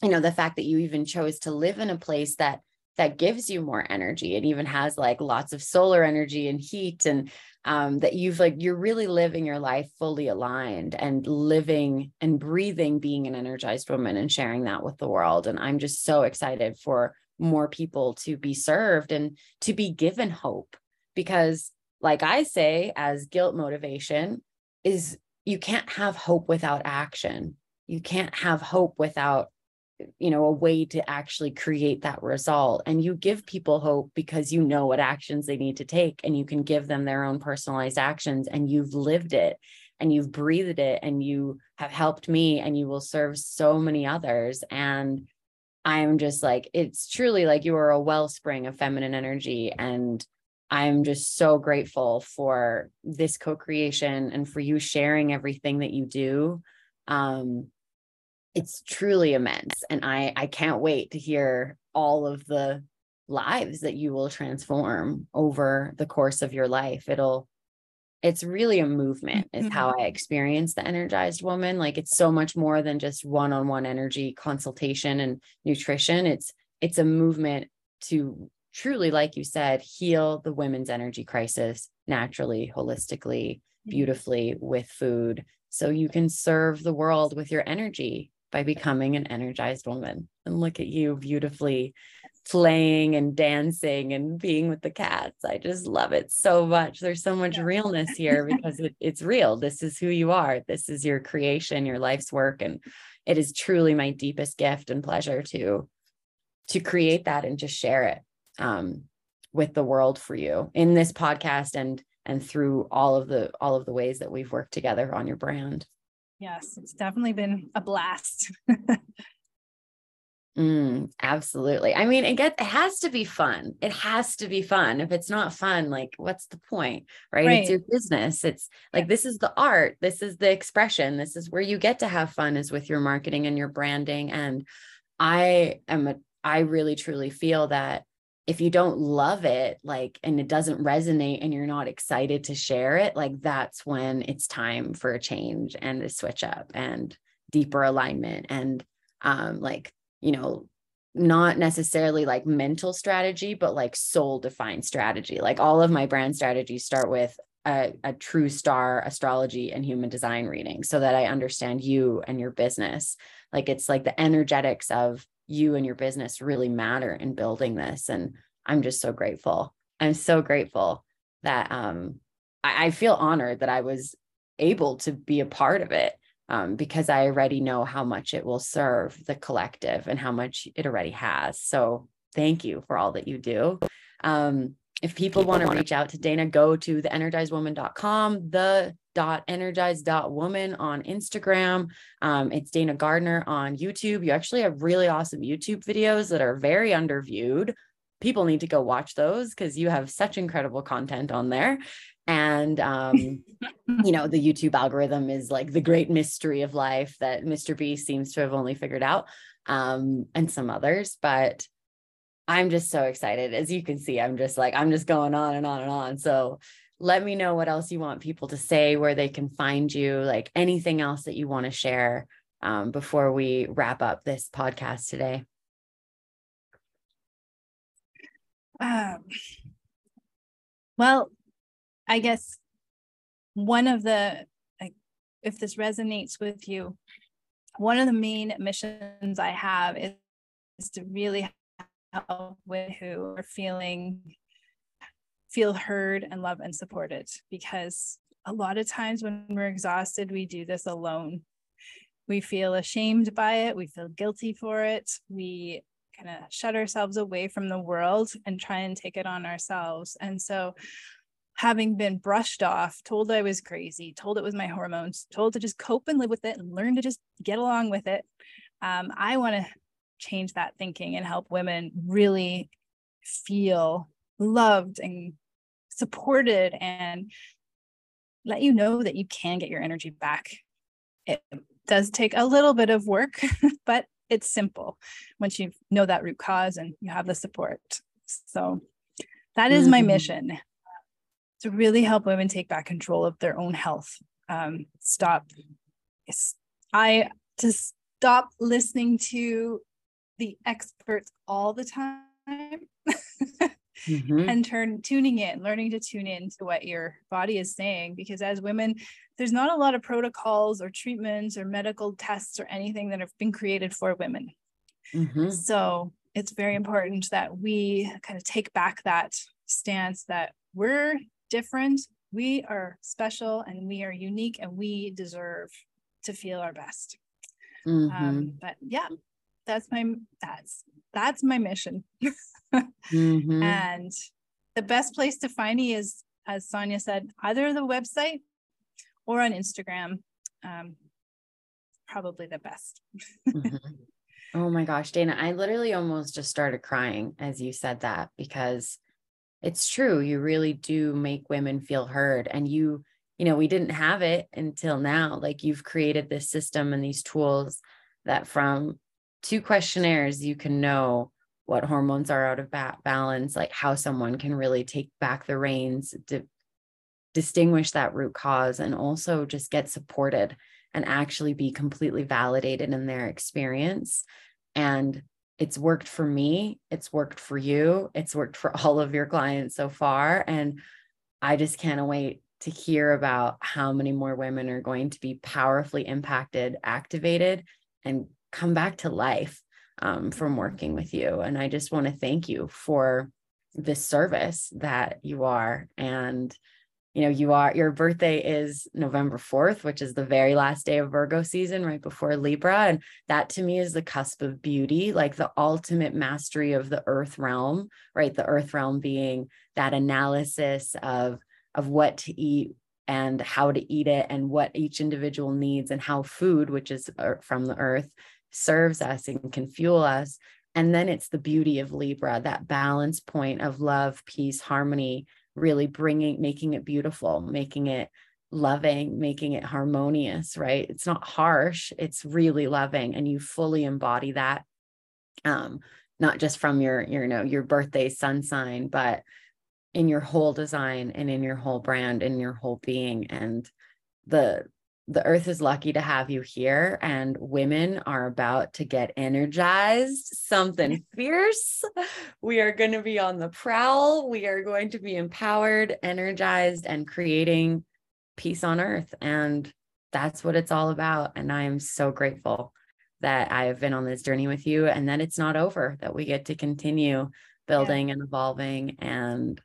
you know the fact that you even chose to live in a place that that gives you more energy it even has like lots of solar energy and heat and um, that you've like you're really living your life fully aligned and living and breathing being an energized woman and sharing that with the world and i'm just so excited for more people to be served and to be given hope. Because like i say as guilt motivation is you can't have hope without action. You can't have hope without you know a way to actually create that result. And you give people hope because you know what actions they need to take and you can give them their own personalized actions and you've lived it and you've breathed it and you have helped me and you will serve so many others. And i'm just like it's truly like you are a wellspring of feminine energy and i'm just so grateful for this co-creation and for you sharing everything that you do. Um it's truly immense and i i can't wait to hear all of the lives that you will transform over the course of your life. It'll it's really a movement is how mm-hmm. i experience the energized woman like it's so much more than just one-on-one energy consultation and nutrition it's it's a movement to truly like you said heal the women's energy crisis naturally holistically mm-hmm. beautifully with food so you can serve the world with your energy by becoming an energized woman. And look at you beautifully playing and dancing and being with the cats. I just love it so much. There's so much realness here because it, it's real. This is who you are. This is your creation, your life's work. And it is truly my deepest gift and pleasure to to create that and to share it um, with the world for you in this podcast and and through all of the all of the ways that we've worked together on your brand. Yes, it's definitely been a blast. Mm, absolutely. I mean, it get it has to be fun. It has to be fun. If it's not fun, like what's the point? Right? right. It's your business. It's like this is the art. This is the expression. This is where you get to have fun is with your marketing and your branding. And I am a I really truly feel that if you don't love it, like, and it doesn't resonate and you're not excited to share it, like, that's when it's time for a change and a switch up and deeper alignment and, um, like, you know, not necessarily like mental strategy, but like soul defined strategy. Like all of my brand strategies start with a, a, true star astrology and human design reading so that I understand you and your business. Like it's like the energetics of you and your business really matter in building this. And I'm just so grateful. I'm so grateful that um, I, I feel honored that I was able to be a part of it um, because I already know how much it will serve the collective and how much it already has. So thank you for all that you do. Um, if people, people want to reach out to Daina, go to theenergizedwoman.com, the dot energized dot woman on Instagram. Um, it's Daina Gardiner on YouTube. You actually have really awesome YouTube videos that are very underviewed. People need to go watch those because you have such incredible content on there and um, you know the youtube algorithm is like the great mystery of life that mr b seems to have only figured out um, and some others. But i'm just so excited. As you can see i'm just like i'm just going on and on and on. So let me know what else you want people to say where they can find you like anything else that you want to share um, before we wrap up this podcast today. Um, well I guess one of the, if this resonates with you, one of the main missions I have is, is to really help with who are feeling feel heard and loved and supported. Because a lot of times when we're exhausted we do this alone. We feel ashamed by it. We feel guilty for it. We kind of shut ourselves away from the world and try and take it on ourselves. And so having been brushed off, told I was crazy, told it was my hormones, told to just cope and live with it and learn to just get along with it. Um, I want to change that thinking and help women really feel loved and supported and let you know that you can get your energy back. It does take a little bit of work, but it's simple once you know that root cause and you have the support. So that is my mm-hmm. mission to really help women take back control of their own health. Um, stop. I to stop listening to the experts all the time mm-hmm. and turn tuning in, learning to tune in to what your body is saying. Because as women, there's not a lot of protocols or treatments or medical tests or anything that have been created for women. Mm-hmm. So it's very important that we kind of take back that stance that we're different. We are special and we are unique and we deserve to feel our best. Um, mm-hmm. Um, but yeah, that's my that's that's my mission. mm-hmm. And the best place to find me is, as Sanja said, either the website or on Instagram. Um, probably the best. mm-hmm. Oh my gosh, Daina, I literally almost just started crying as you said that because it's true you really do make women feel heard and you you know we didn't have it until now like you've created this system and these tools that from two questionnaires you can know what hormones are out of ba- balance like how someone can really take back the reins to distinguish that root cause and also just get supported and actually be completely validated in their experience. And it's worked for me it's worked for you it's worked for all of your clients so far and i just can't wait to hear about how many more women are going to be powerfully impacted activated and come back to life um, from working with you. And i just want to thank you for this service that you are and you know you are your birthday is november 4th which is the very last day of virgo season right before libra and that to me is the cusp of beauty like the ultimate mastery of the earth realm right the earth realm being that analysis of of what to eat and how to eat it and what each individual needs and how food which is uh, from the earth serves us and can fuel us. And then it's the beauty of Libra, that balance point of love, peace, harmony, really bringing, making it beautiful, making it loving, making it harmonious, right? It's not harsh, it's really loving. And you fully embody that. Um, not just from your, your, you know, your birthday sun sign, but in your whole design and in your whole brand and your whole being. And the the earth is lucky to have you here and women are about to get energized. Something fierce. We are going to be on the prowl. We are going to be empowered energized and creating peace on earth. And that's what it's all about. And i am so grateful that i have been on this journey with you and that it's not over that we get to continue building yeah. and evolving and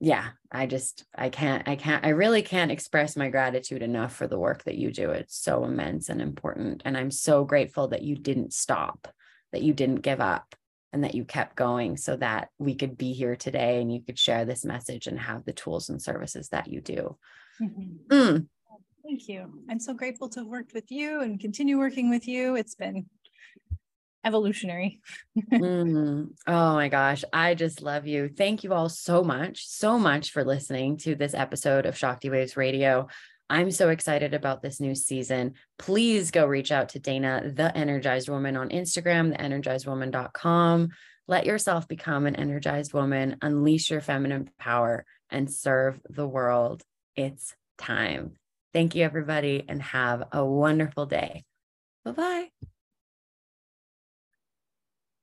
yeah i just i can't i can't i really can't express my gratitude enough for the work that you do it's so immense and important and i'm so grateful that you didn't stop that you didn't give up and that you kept going so that we could be here today and you could share this message and have the tools and services that you do mm-hmm. mm. thank you i'm so grateful to have worked with you and continue working with you it's been evolutionary. mm, oh my gosh. I just love you. Thank you all so much, so much for listening to this episode of Shakti Waves Radio. I'm so excited about this new season. Please go reach out to Daina, the energized woman on Instagram, theenergizedwoman.com. Let yourself become an energized woman, unleash your feminine power, and serve the world. It's time. Thank you, everybody, and have a wonderful day. Bye bye.